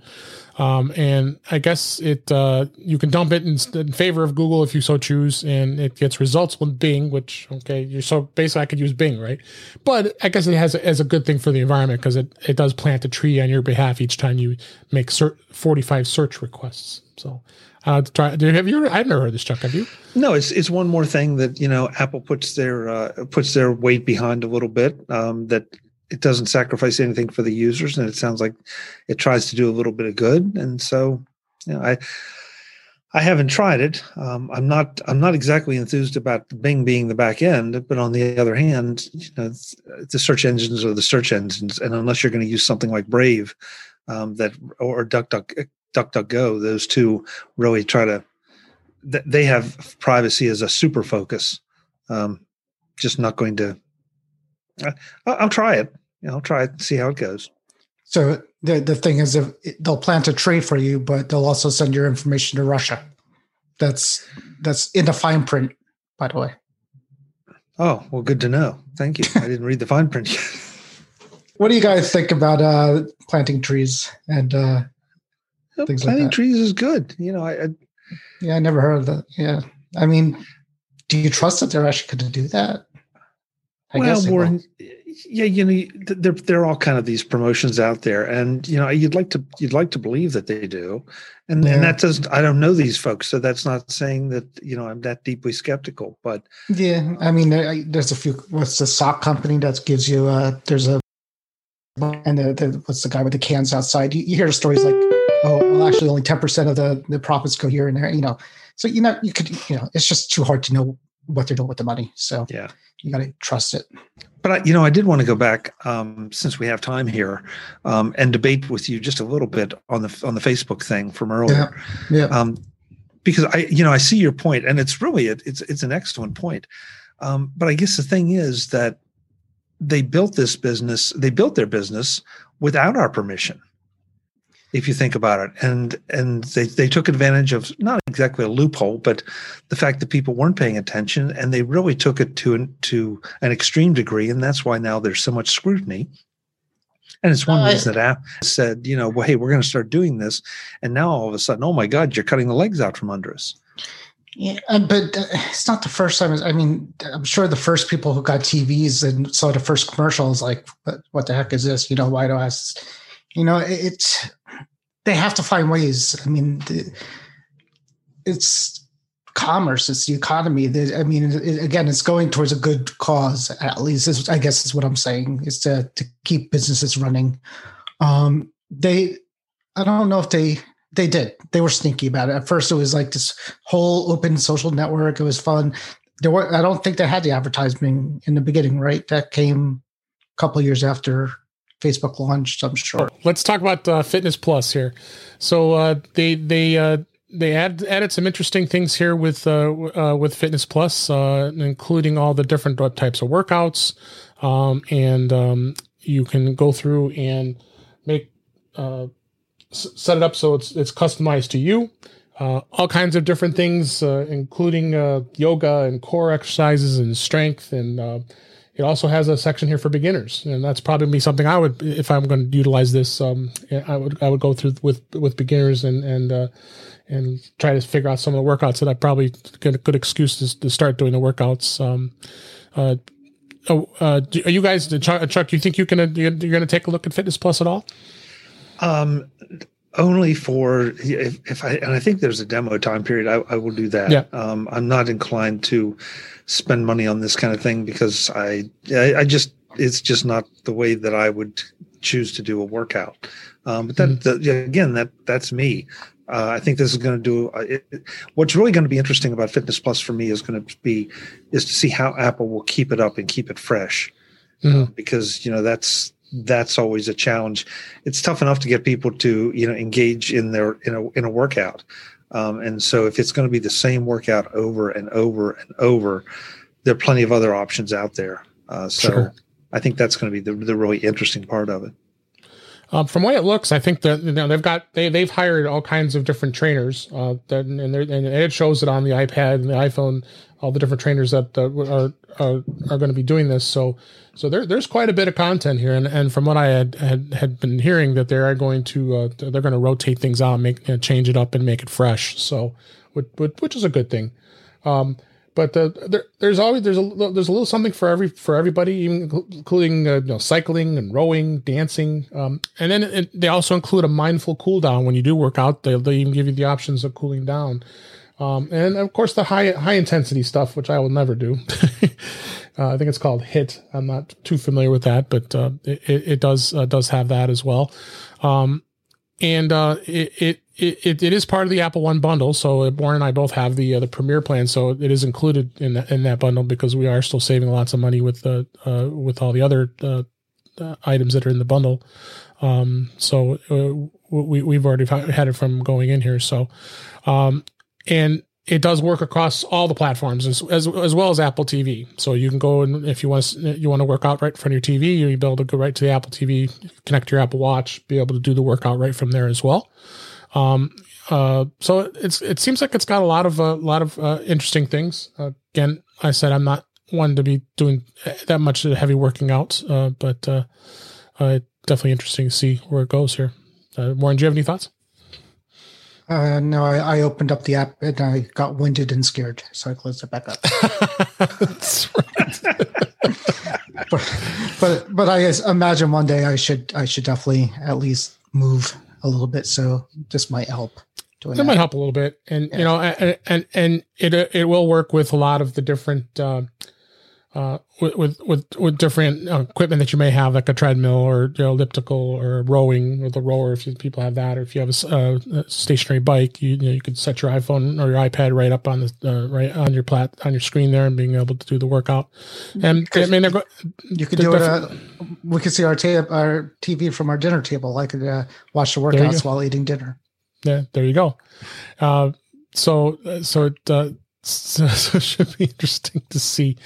Um, and I guess it uh, you can dump it in, in, favor of Google if you so choose, and it gets results with Bing. Which okay, you're so basically I could use Bing, right? But I guess it has a, as a good thing for the environment because it it does plant a tree on your behalf each time you make cert, 45 search requests. So uh, try, have you? I've never heard this, Chuck. Have you? No, it's it's one more thing that you know Apple puts their uh, puts their weight behind a little bit. Um, that it doesn't sacrifice anything for the users, and it sounds like it tries to do a little bit of good. And so, you know, I I haven't tried it. Um, I'm not I'm not exactly enthused about Bing being the back end, but on the other hand, you know, the search engines are the search engines, and unless you're going to use something like Brave, um, that or DuckDuck DuckDuckGo, those two really try to they have privacy as a super focus. Um, just not going to I'll try it. I'll try it, see how it goes. So the the thing is, if they'll plant a tree for you, but they'll also send your information to Russia. That's that's in the fine print, by the way. Oh well, good to know. Thank you. I didn't read the fine print. <laughs> what do you guys think about uh, planting trees and uh, things planting like trees is good. You know, I, I yeah, I never heard of that. Yeah, I mean, do you trust that they're actually going to do that? I well, Warren, yeah, you know, there there are all kind of these promotions out there, and you know, you'd like to you'd like to believe that they do, and yeah. and that doesn't. I don't know these folks, so that's not saying that you know I'm that deeply skeptical. But yeah, I mean, there's a few. What's the sock company that gives you? Uh, there's a and the, the what's the guy with the cans outside? You, you hear stories like, oh, well, actually, only ten percent of the the profits go here and there. You know, so you know, you could, you know, it's just too hard to know what they're doing with the money. So yeah, you got to trust it. But I, you know, I did want to go back um, since we have time here um, and debate with you just a little bit on the on the Facebook thing from earlier. Yeah. yeah. Um, because I, you know, I see your point, and it's really it's it's an excellent point. Um, but I guess the thing is that they built this business, they built their business without our permission if you think about it. And and they, they took advantage of not exactly a loophole, but the fact that people weren't paying attention, and they really took it to an, to an extreme degree, and that's why now there's so much scrutiny. And it's one uh, reason that Apple said, you know, well, hey, we're going to start doing this, and now all of a sudden, oh my God, you're cutting the legs out from under us. Yeah, but uh, it's not the first time. I mean, I'm sure the first people who got TVs and saw the first commercials, like, what the heck is this? You know, why do I? You know, it's they have to find ways. I mean, it's commerce, it's the economy. I mean, again, it's going towards a good cause. At least, is, I guess, is what I'm saying. Is to to keep businesses running. Um, they, I don't know if they they did. They were sneaky about it. At first, it was like this whole open social network. It was fun. There were. I don't think they had the advertising in the beginning, right? That came a couple years after Facebook launched. I'm sure. Let's talk about uh, Fitness Plus here. So uh, they they uh, they add, added some interesting things here with uh, uh, with Fitness Plus, uh, including all the different types of workouts, um, and um, you can go through and make set it up so it's it's customized to you. all kinds of different things, including yoga and core exercises and strength and it also has a section here for beginners, and that's probably be something I would, if I'm going to utilize this, um, I would I would go through with with beginners and and uh, and try to figure out some of the workouts that I probably get a good excuse to, to start doing the workouts. Um, uh, oh, uh, are you guys, Chuck? Chuck do you think you can you're going to take a look at Fitness Plus at all? Um, only for if, if I and I think there's a demo time period. I, I will do that. Yeah. Um, I'm not inclined to spend money on this kind of thing because I, I, I just it's just not the way that I would choose to do a workout. Um, but that, mm-hmm. the, again, that that's me. Uh, I think this is going to do. Uh, it, it, what's really going to be interesting about Fitness Plus for me is going to be is to see how Apple will keep it up and keep it fresh, mm-hmm. uh, because you know that's that's always a challenge. It's tough enough to get people to you know engage in their in a in a workout, um, and so if it's going to be the same workout over and over and over, there are plenty of other options out there. Uh, so sure. I think that's going to be the, the really interesting part of it. Um, from way it looks, I think that you know, they've got they they've hired all kinds of different trainers, uh, that, and, and it shows it on the iPad and the iPhone, all the different trainers that uh, are are, are going to be doing this. So so there, there's quite a bit of content here, and, and from what I had, had had been hearing, that they are going to uh, they're going to rotate things out, make change it up, and make it fresh. So which, which is a good thing. Um, but uh, there, there's always there's a there's a little something for every for everybody, including uh, you know cycling and rowing, dancing, um, and then it, they also include a mindful cool down when you do work out. They they even give you the options of cooling down, um, and of course the high high intensity stuff, which I will never do. <laughs> uh, I think it's called HIT. I'm not too familiar with that, but uh, it, it does uh, does have that as well. Um, and uh, it, it it, it is part of the Apple One bundle. So Warren and I both have the uh, the Premier plan, so it is included in the, in that bundle because we are still saving lots of money with the uh, with all the other uh, uh items that are in the bundle. Um, so uh, we we've already had it from going in here. So, um, and it does work across all the platforms as, as, as well as Apple TV. So you can go and if you want to, you want to work out right of your TV, you'll be able to go right to the Apple TV, connect your Apple Watch, be able to do the workout right from there as well. Um, uh, so it's it seems like it's got a lot of a uh, lot of uh, interesting things. Uh, again, I said I'm not one to be doing that much heavy working out, uh, but uh, definitely interesting to see where it goes here. Warren, do you have any thoughts? Uh, no, I, I, opened up the app and I got winded and scared, so I closed it back up. <laughs> <laughs> But, but but I imagine one day I should I should definitely at least move a little bit. So this might help. It might help a little bit, and yeah. you know, and and, and it it will work with a lot of the different. Uh, uh, with, with with different uh, equipment that you may have, like a treadmill or you know, elliptical or rowing with a rower, if you, people have that, or if you have a, a stationary bike, you, you, know you could set your iPhone or your iPad right up on the uh, right on your plat on your screen there, and being able to do the workout. And I mean, go, you could do it. Uh, we could see our ta- our TV from our dinner table. I could uh, watch the workouts while eating dinner. Yeah, there you go. Uh, so so it so, <laughs> so, it should be interesting to see.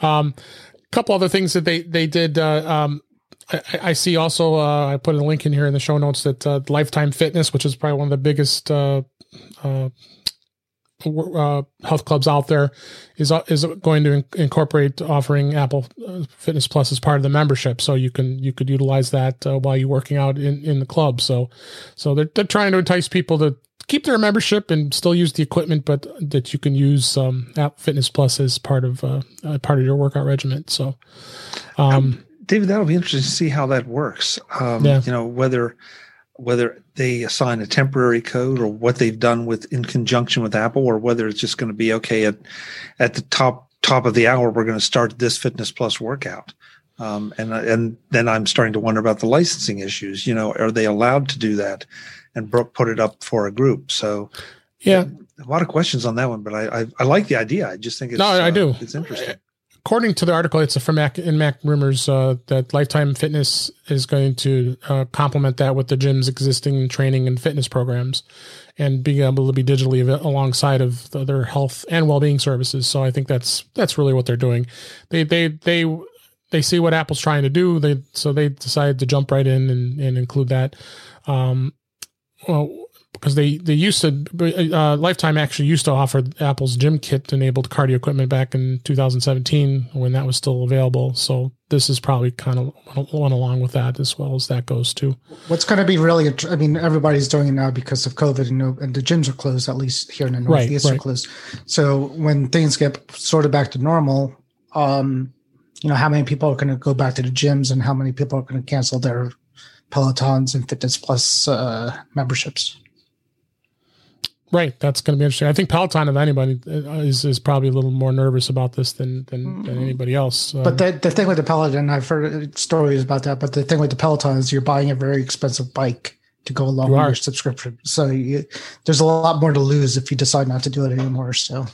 Um, a couple other things that they they did. Uh, um, I, I, see also. Uh, I put a link in here in the show notes that uh, Lifetime Fitness, which is probably one of the biggest uh, uh, uh, health clubs out there, is is going to incorporate offering Apple Fitness Plus as part of the membership. So you can you could utilize that while you're working out in, in the club. So so they're they're trying to entice people to keep their membership and still use the equipment, but that you can use um, App Fitness Plus as part of uh, uh, part of your workout regimen. So, um, um, David, that'll be interesting to see how that works. Um, yeah. You know whether whether they assign a temporary code or what they've done with in conjunction with Apple, or whether it's just going to be okay at at the top top of the hour. We're going to start this Fitness Plus workout. Um, and and then I'm starting to wonder about the licensing issues. You know, are they allowed to do that? and Brooke put it up for a group. So yeah, a lot of questions on that one, but I I, I like the idea. I just think it's no, I uh, do. It's interesting. According to the article, it's from Mac in MacRumors uh, that Lifetime Fitness is going to uh, complement that with the gym's existing training and fitness programs, and being able to be digitally alongside of the, their health and well-being services. So I think that's that's really what they're doing. They they they they see what Apple's trying to do. They so they decided to jump right in and, and include that. Um, well, because they they used to uh, Lifetime actually used to offer Apple's GymKit enabled cardio equipment back in 2017 when that was still available. So this is probably kind of went along with that as well as that goes too. What's going to be really, I mean, everybody's doing it now because of COVID and, and the gyms are closed, at least here in the Northeast right, right. are closed. So when things get sort of back to normal, um, you know, how many people are going to go back to the gyms and how many people are going to cancel their Pelotons and Fitness Plus uh, memberships. Right, that's going to be interesting. I think Peloton, of anybody, uh, is is probably a little more nervous about this than than, mm-hmm. than anybody else. Um, but the the thing with the Peloton, I've heard stories about that. But the thing with the Peloton is you're buying a very expensive bike to go along you with are. your subscription. So you, there's a lot more to lose if you decide not to do it anymore. So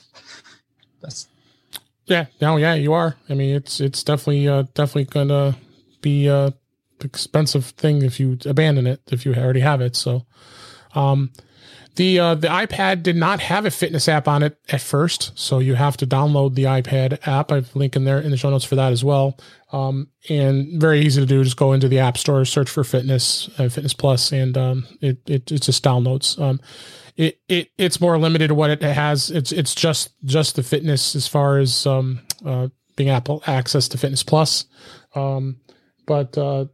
that's yeah, no, yeah, you are. I mean, it's it's definitely uh, definitely going to be uh, expensive thing if you abandon it if you already have it. So, um, the uh, the iPad did not have a fitness app on it at first, so you have to download the iPad app. I've linked in there in the show notes for that as well. Um, and very easy to do. Just go into the App Store, search for Fitness, uh, Fitness Plus, and um, it, it it just downloads. Um, it it it's more limited to what it has. It's it's just just the fitness as far as um, uh, being Apple access to Fitness Plus. Um, but uh,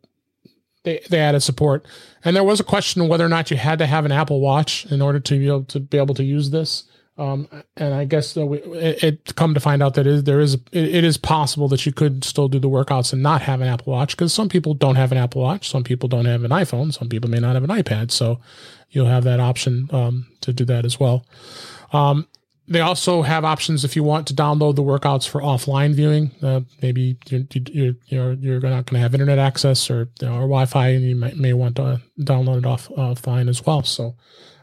they, they added support. And there was a question whether or not you had to have an Apple Watch in order to be able to be able to use this. Um, and I guess we, it, it, come to find out that it, there is it, it is possible that you could still do the workouts and not have an Apple Watch because some people don't have an Apple Watch, some people don't have an iPhone, some people may not have an iPad, so you'll have that option um, to do that as well. Um, they also have options if you want to download the workouts for offline viewing. Uh, maybe you're, you're, you're, you're not going to have internet access or, you know, or Wi-Fi, and you may, may want to download it off offline as well. So,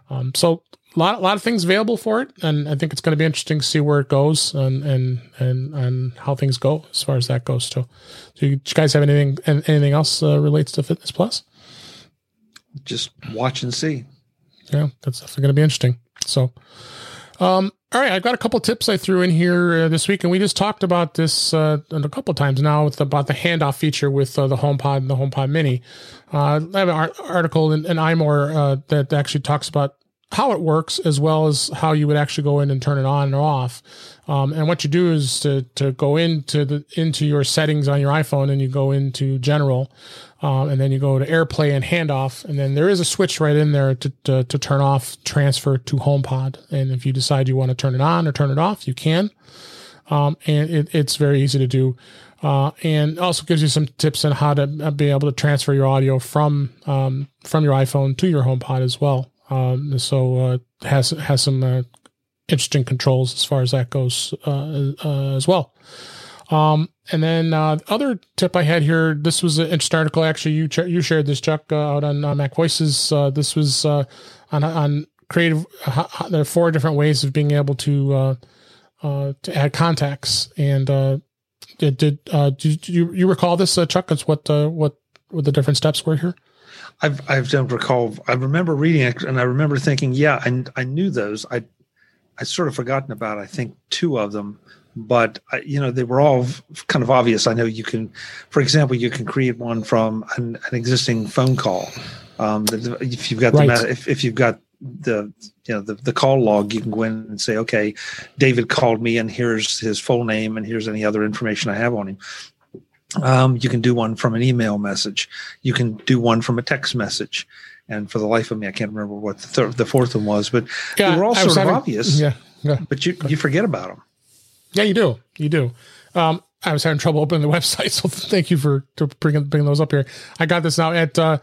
um, so a lot, a lot of things available for it, and I think it's going to be interesting to see where it goes and and and and how things go as far as that goes too. Do you, guys have anything anything else uh, relates to Fitness Plus? Just watch and see. Yeah, that's definitely going to be interesting. So. Um, all right, I've got a couple tips I threw in here uh, this week, and we just talked about this uh, a couple times now with about the handoff feature with uh, the HomePod and the HomePod Mini. Uh, I have an article in, in iMore uh, that actually talks about how it works as well as how you would actually go in and turn it on or off. Um, and what you do is to to go into the into your settings on your iPhone and you go into general, um, and then you go to AirPlay and handoff, and then there is a switch right in there to, to to turn off transfer to HomePod. And if you decide you want to turn it on or turn it off, you can. Um, and it, it's very easy to do. Uh, and also gives you some tips on how to uh, be able to transfer your audio from um, from your iPhone to your HomePod as well. Um, so uh, has has some uh, interesting controls as far as that goes uh, uh as well. Um, and then uh, other tip I had here. This was an interesting article. Actually, you ch- you shared this, Chuck, uh, out on MacVoices. Uh, this was uh, on on creative. Uh, there are four different ways of being able to to add contacts. And did did, did you, you recall this, Chuck? That's what what what the different steps were here. I've I don't recall. I remember reading it, and I remember thinking, yeah, I, I knew those. I I sort of forgotten about. I think two of them, but you know they were all kind of obvious. I know you can, for example, you can create one from an, an existing phone call. Um, if you've got right. the if, if you've got the you know the, the call log you can go in and say okay david called me and here's his full name and here's any other information i have on him um, you can do one from an email message. You can do one from a text message. And for the life of me, I can't remember what the, third, the fourth one was, but yeah, they were all sort of having, obvious. Yeah, yeah. But you, you forget about them. Yeah, you do. You do. Um, I was having trouble opening the <laughs> website, so thank you for to bringing bringing those up here. I got this now at uh,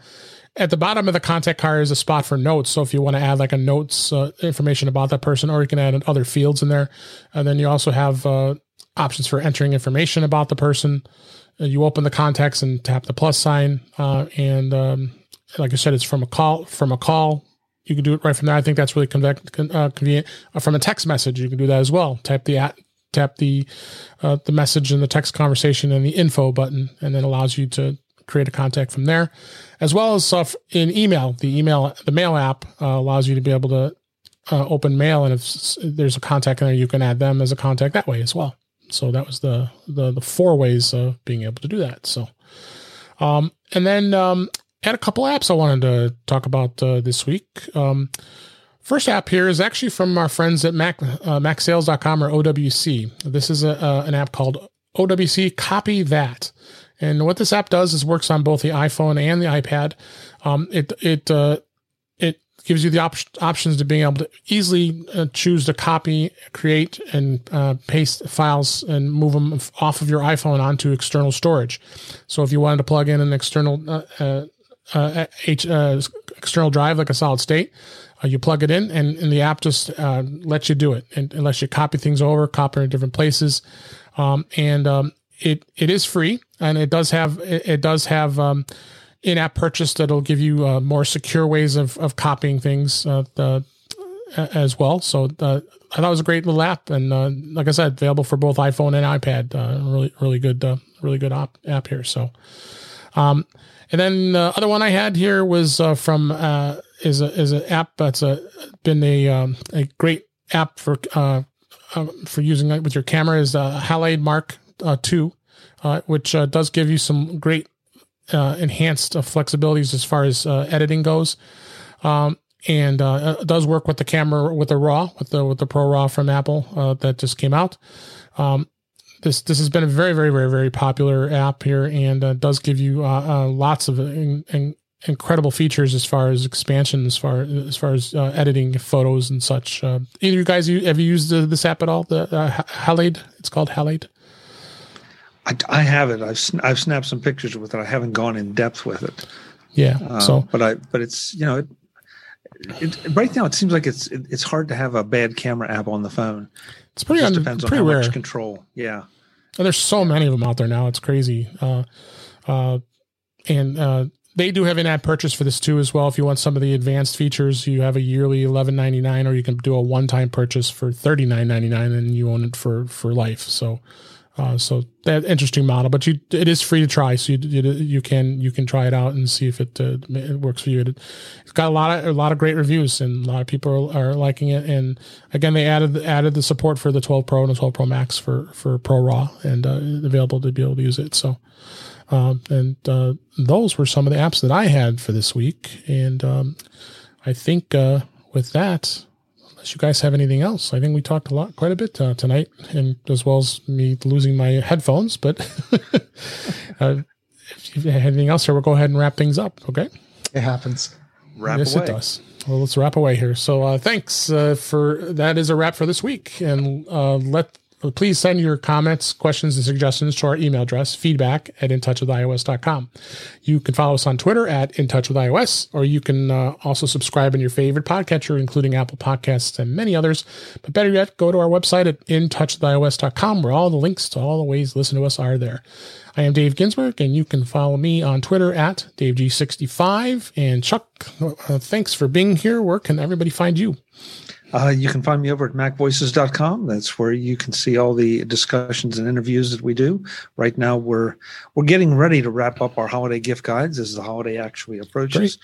at the bottom of the contact card is a spot for notes. So if you want to add like a notes uh, information about that person, or you can add other fields in there, and then you also have uh, options for entering information about the person. You open the contacts and tap the plus sign, uh, and um, like I said, it's from a call. From a call, you can do it right from there. I think that's really conve- uh, convenient. Uh, from a text message, you can do that as well. Type the at, tap the uh, the message and the text conversation and the info button, and then allows you to create a contact from there, as well as stuff in email. The email, the mail app uh, allows you to be able to open mail, and if there's a contact in there, you can add them as a contact that way as well so that was the the, the four ways of being able to do that. So, um, and then um, had a couple apps I wanted to talk about uh, this week. Um, first app here is actually from our friends at Mac uh, MacSales.com or OWC. This is a, uh, an app called OWC Copy That. And what this app does is works on both the iPhone and the iPad. Um, it it uh, gives you the op- options to being able to easily uh, choose to copy, create, and uh, paste files and move them off of your iPhone onto external storage. So if you wanted to plug in an external uh, uh, uh H, external drive like a solid state, you plug it in, and, and the app just lets you do it, and, and lets you copy things over, copy in different places, um, and um, it it is free, and it does have it, it does have um, in-app purchase that'll give you uh, more secure ways of, of copying things uh, the, as well. So uh, I thought it was a great little app, and uh, like I said, available for both iPhone and iPad. Uh, really, really good, uh, really good op- app here. So, um, and then the other one I had here was from is a is an app that's a, been a um, a great app for for using it with your camera is uh, Halide Mark Two, which does give you some great uh, enhanced uh, flexibilities as far as uh, editing goes. Um, and uh, does work with the camera with the RAW with the with the Pro RAW from Apple uh, that just came out. Um, this this has been a very very very very popular app here and uh, does give you lots of in, in incredible features as far as expansion as far as far as editing photos and such. either you guys have you used this app at all? The Halide, it's called Halide. I, I have it. I've I've snapped some pictures with it. I haven't gone in depth with it. Yeah. Um, so, but I but it's you know it, it, right now it seems like it's it, it's hard to have a bad camera app on the phone. It's pretty it un, depends pretty on how rare. much control. Yeah. And there's so many of them out there now. It's crazy. Uh, uh, and uh, they do have an app purchase for this too as well. If you want some of the advanced features, you have a yearly eleven ninety nine, or you can do a one time purchase for thirty nine ninety nine, and you own it for for life. So Uh, so that interesting model, but you it is free to try, so you you, you can you can try it out and see if it, uh, it works for you. It, has got a lot of a lot of great reviews, and a lot of people are, are, liking it. And again, they added added the support for the 12 Pro and the 12 Pro Max for for Pro Raw, and uh, available to be able to use it. So, um, and uh, those were some of the apps that I had for this week, and um, I think uh, with that unless you guys have anything else, I think we talked a lot, quite a bit uh, tonight, and as well as me losing my headphones. But <laughs> uh, if you have anything else here, we'll go ahead and wrap things up. Okay. It happens. Wrap yes, away. it does. Well, let's wrap away here. So, uh, thanks uh, for that. Is a wrap for this week, and uh, let please send your comments, questions, and suggestions to our email address, feedback at intouchwithios.com. You can follow us on Twitter at intouchwithios, or you can uh, also subscribe in your favorite podcatcher, including Apple Podcasts and many others. But better yet, go to our website at intouchwithios.com, where all the links to all the ways to listen to us are there. I am Dave Ginsburg, and you can follow me on Twitter at DaveG65. And Chuck, uh, thanks for being here. Where can everybody find you? Uh, you can find me over at macvoices.com. That's where you can see all the discussions and interviews that we do. Right now, we're we're getting ready to wrap up our holiday gift guides as the holiday actually approaches.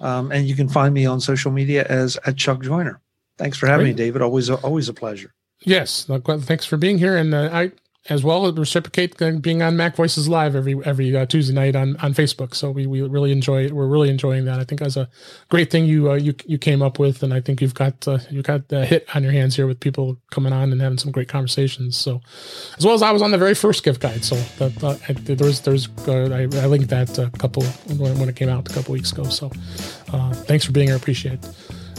Um, and you can find me on social media as at Chuck Joyner. Thanks for having Great. me, David. Always always a pleasure. Yes, thanks for being here, and uh, I as well as reciprocate being on MacVoices Live every every uh, Tuesday night on, on Facebook. So we, we really enjoy it. We're really enjoying that. I think that's a great thing you uh, you you came up with, and I think you've got uh, you've got a hit on your hands here with people coming on and having some great conversations. So as well as I was on the very first gift guide, so that, uh, I, there's uh, I, I, linked that a couple when, when, it came out a couple weeks ago. So uh, thanks for being here. Appreciate it.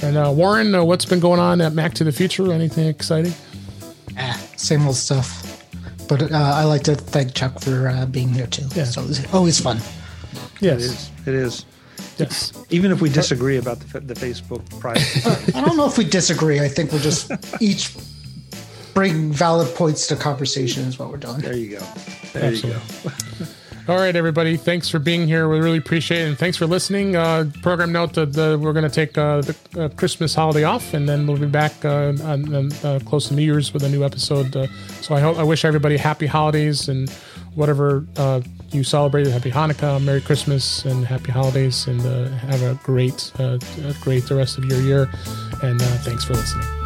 And uh, Warren, what's been going on at Mac to the Future? Anything exciting? Ah, same old stuff. But uh, I like to thank Chuck for uh, being here too. Yeah. So it's always fun. Yes. It is. It is. Yes. Even if we disagree about the, the Facebook price. <laughs> I don't know if we disagree. I think we'll just <laughs> each bring valid points to conversation is what we're doing. There you go. There Absolutely. you go. <laughs> All right, everybody. Thanks for being here. We really appreciate it. And thanks for listening. Uh, program note that the, we're going to take uh, the uh, Christmas holiday off, and then we'll be back uh, on, uh, close to New Year's with a new episode. Uh, so I I wish everybody happy holidays and whatever you celebrated. Happy Hanukkah, Merry Christmas, and happy holidays, and have a great, great the rest of your year. And thanks for listening.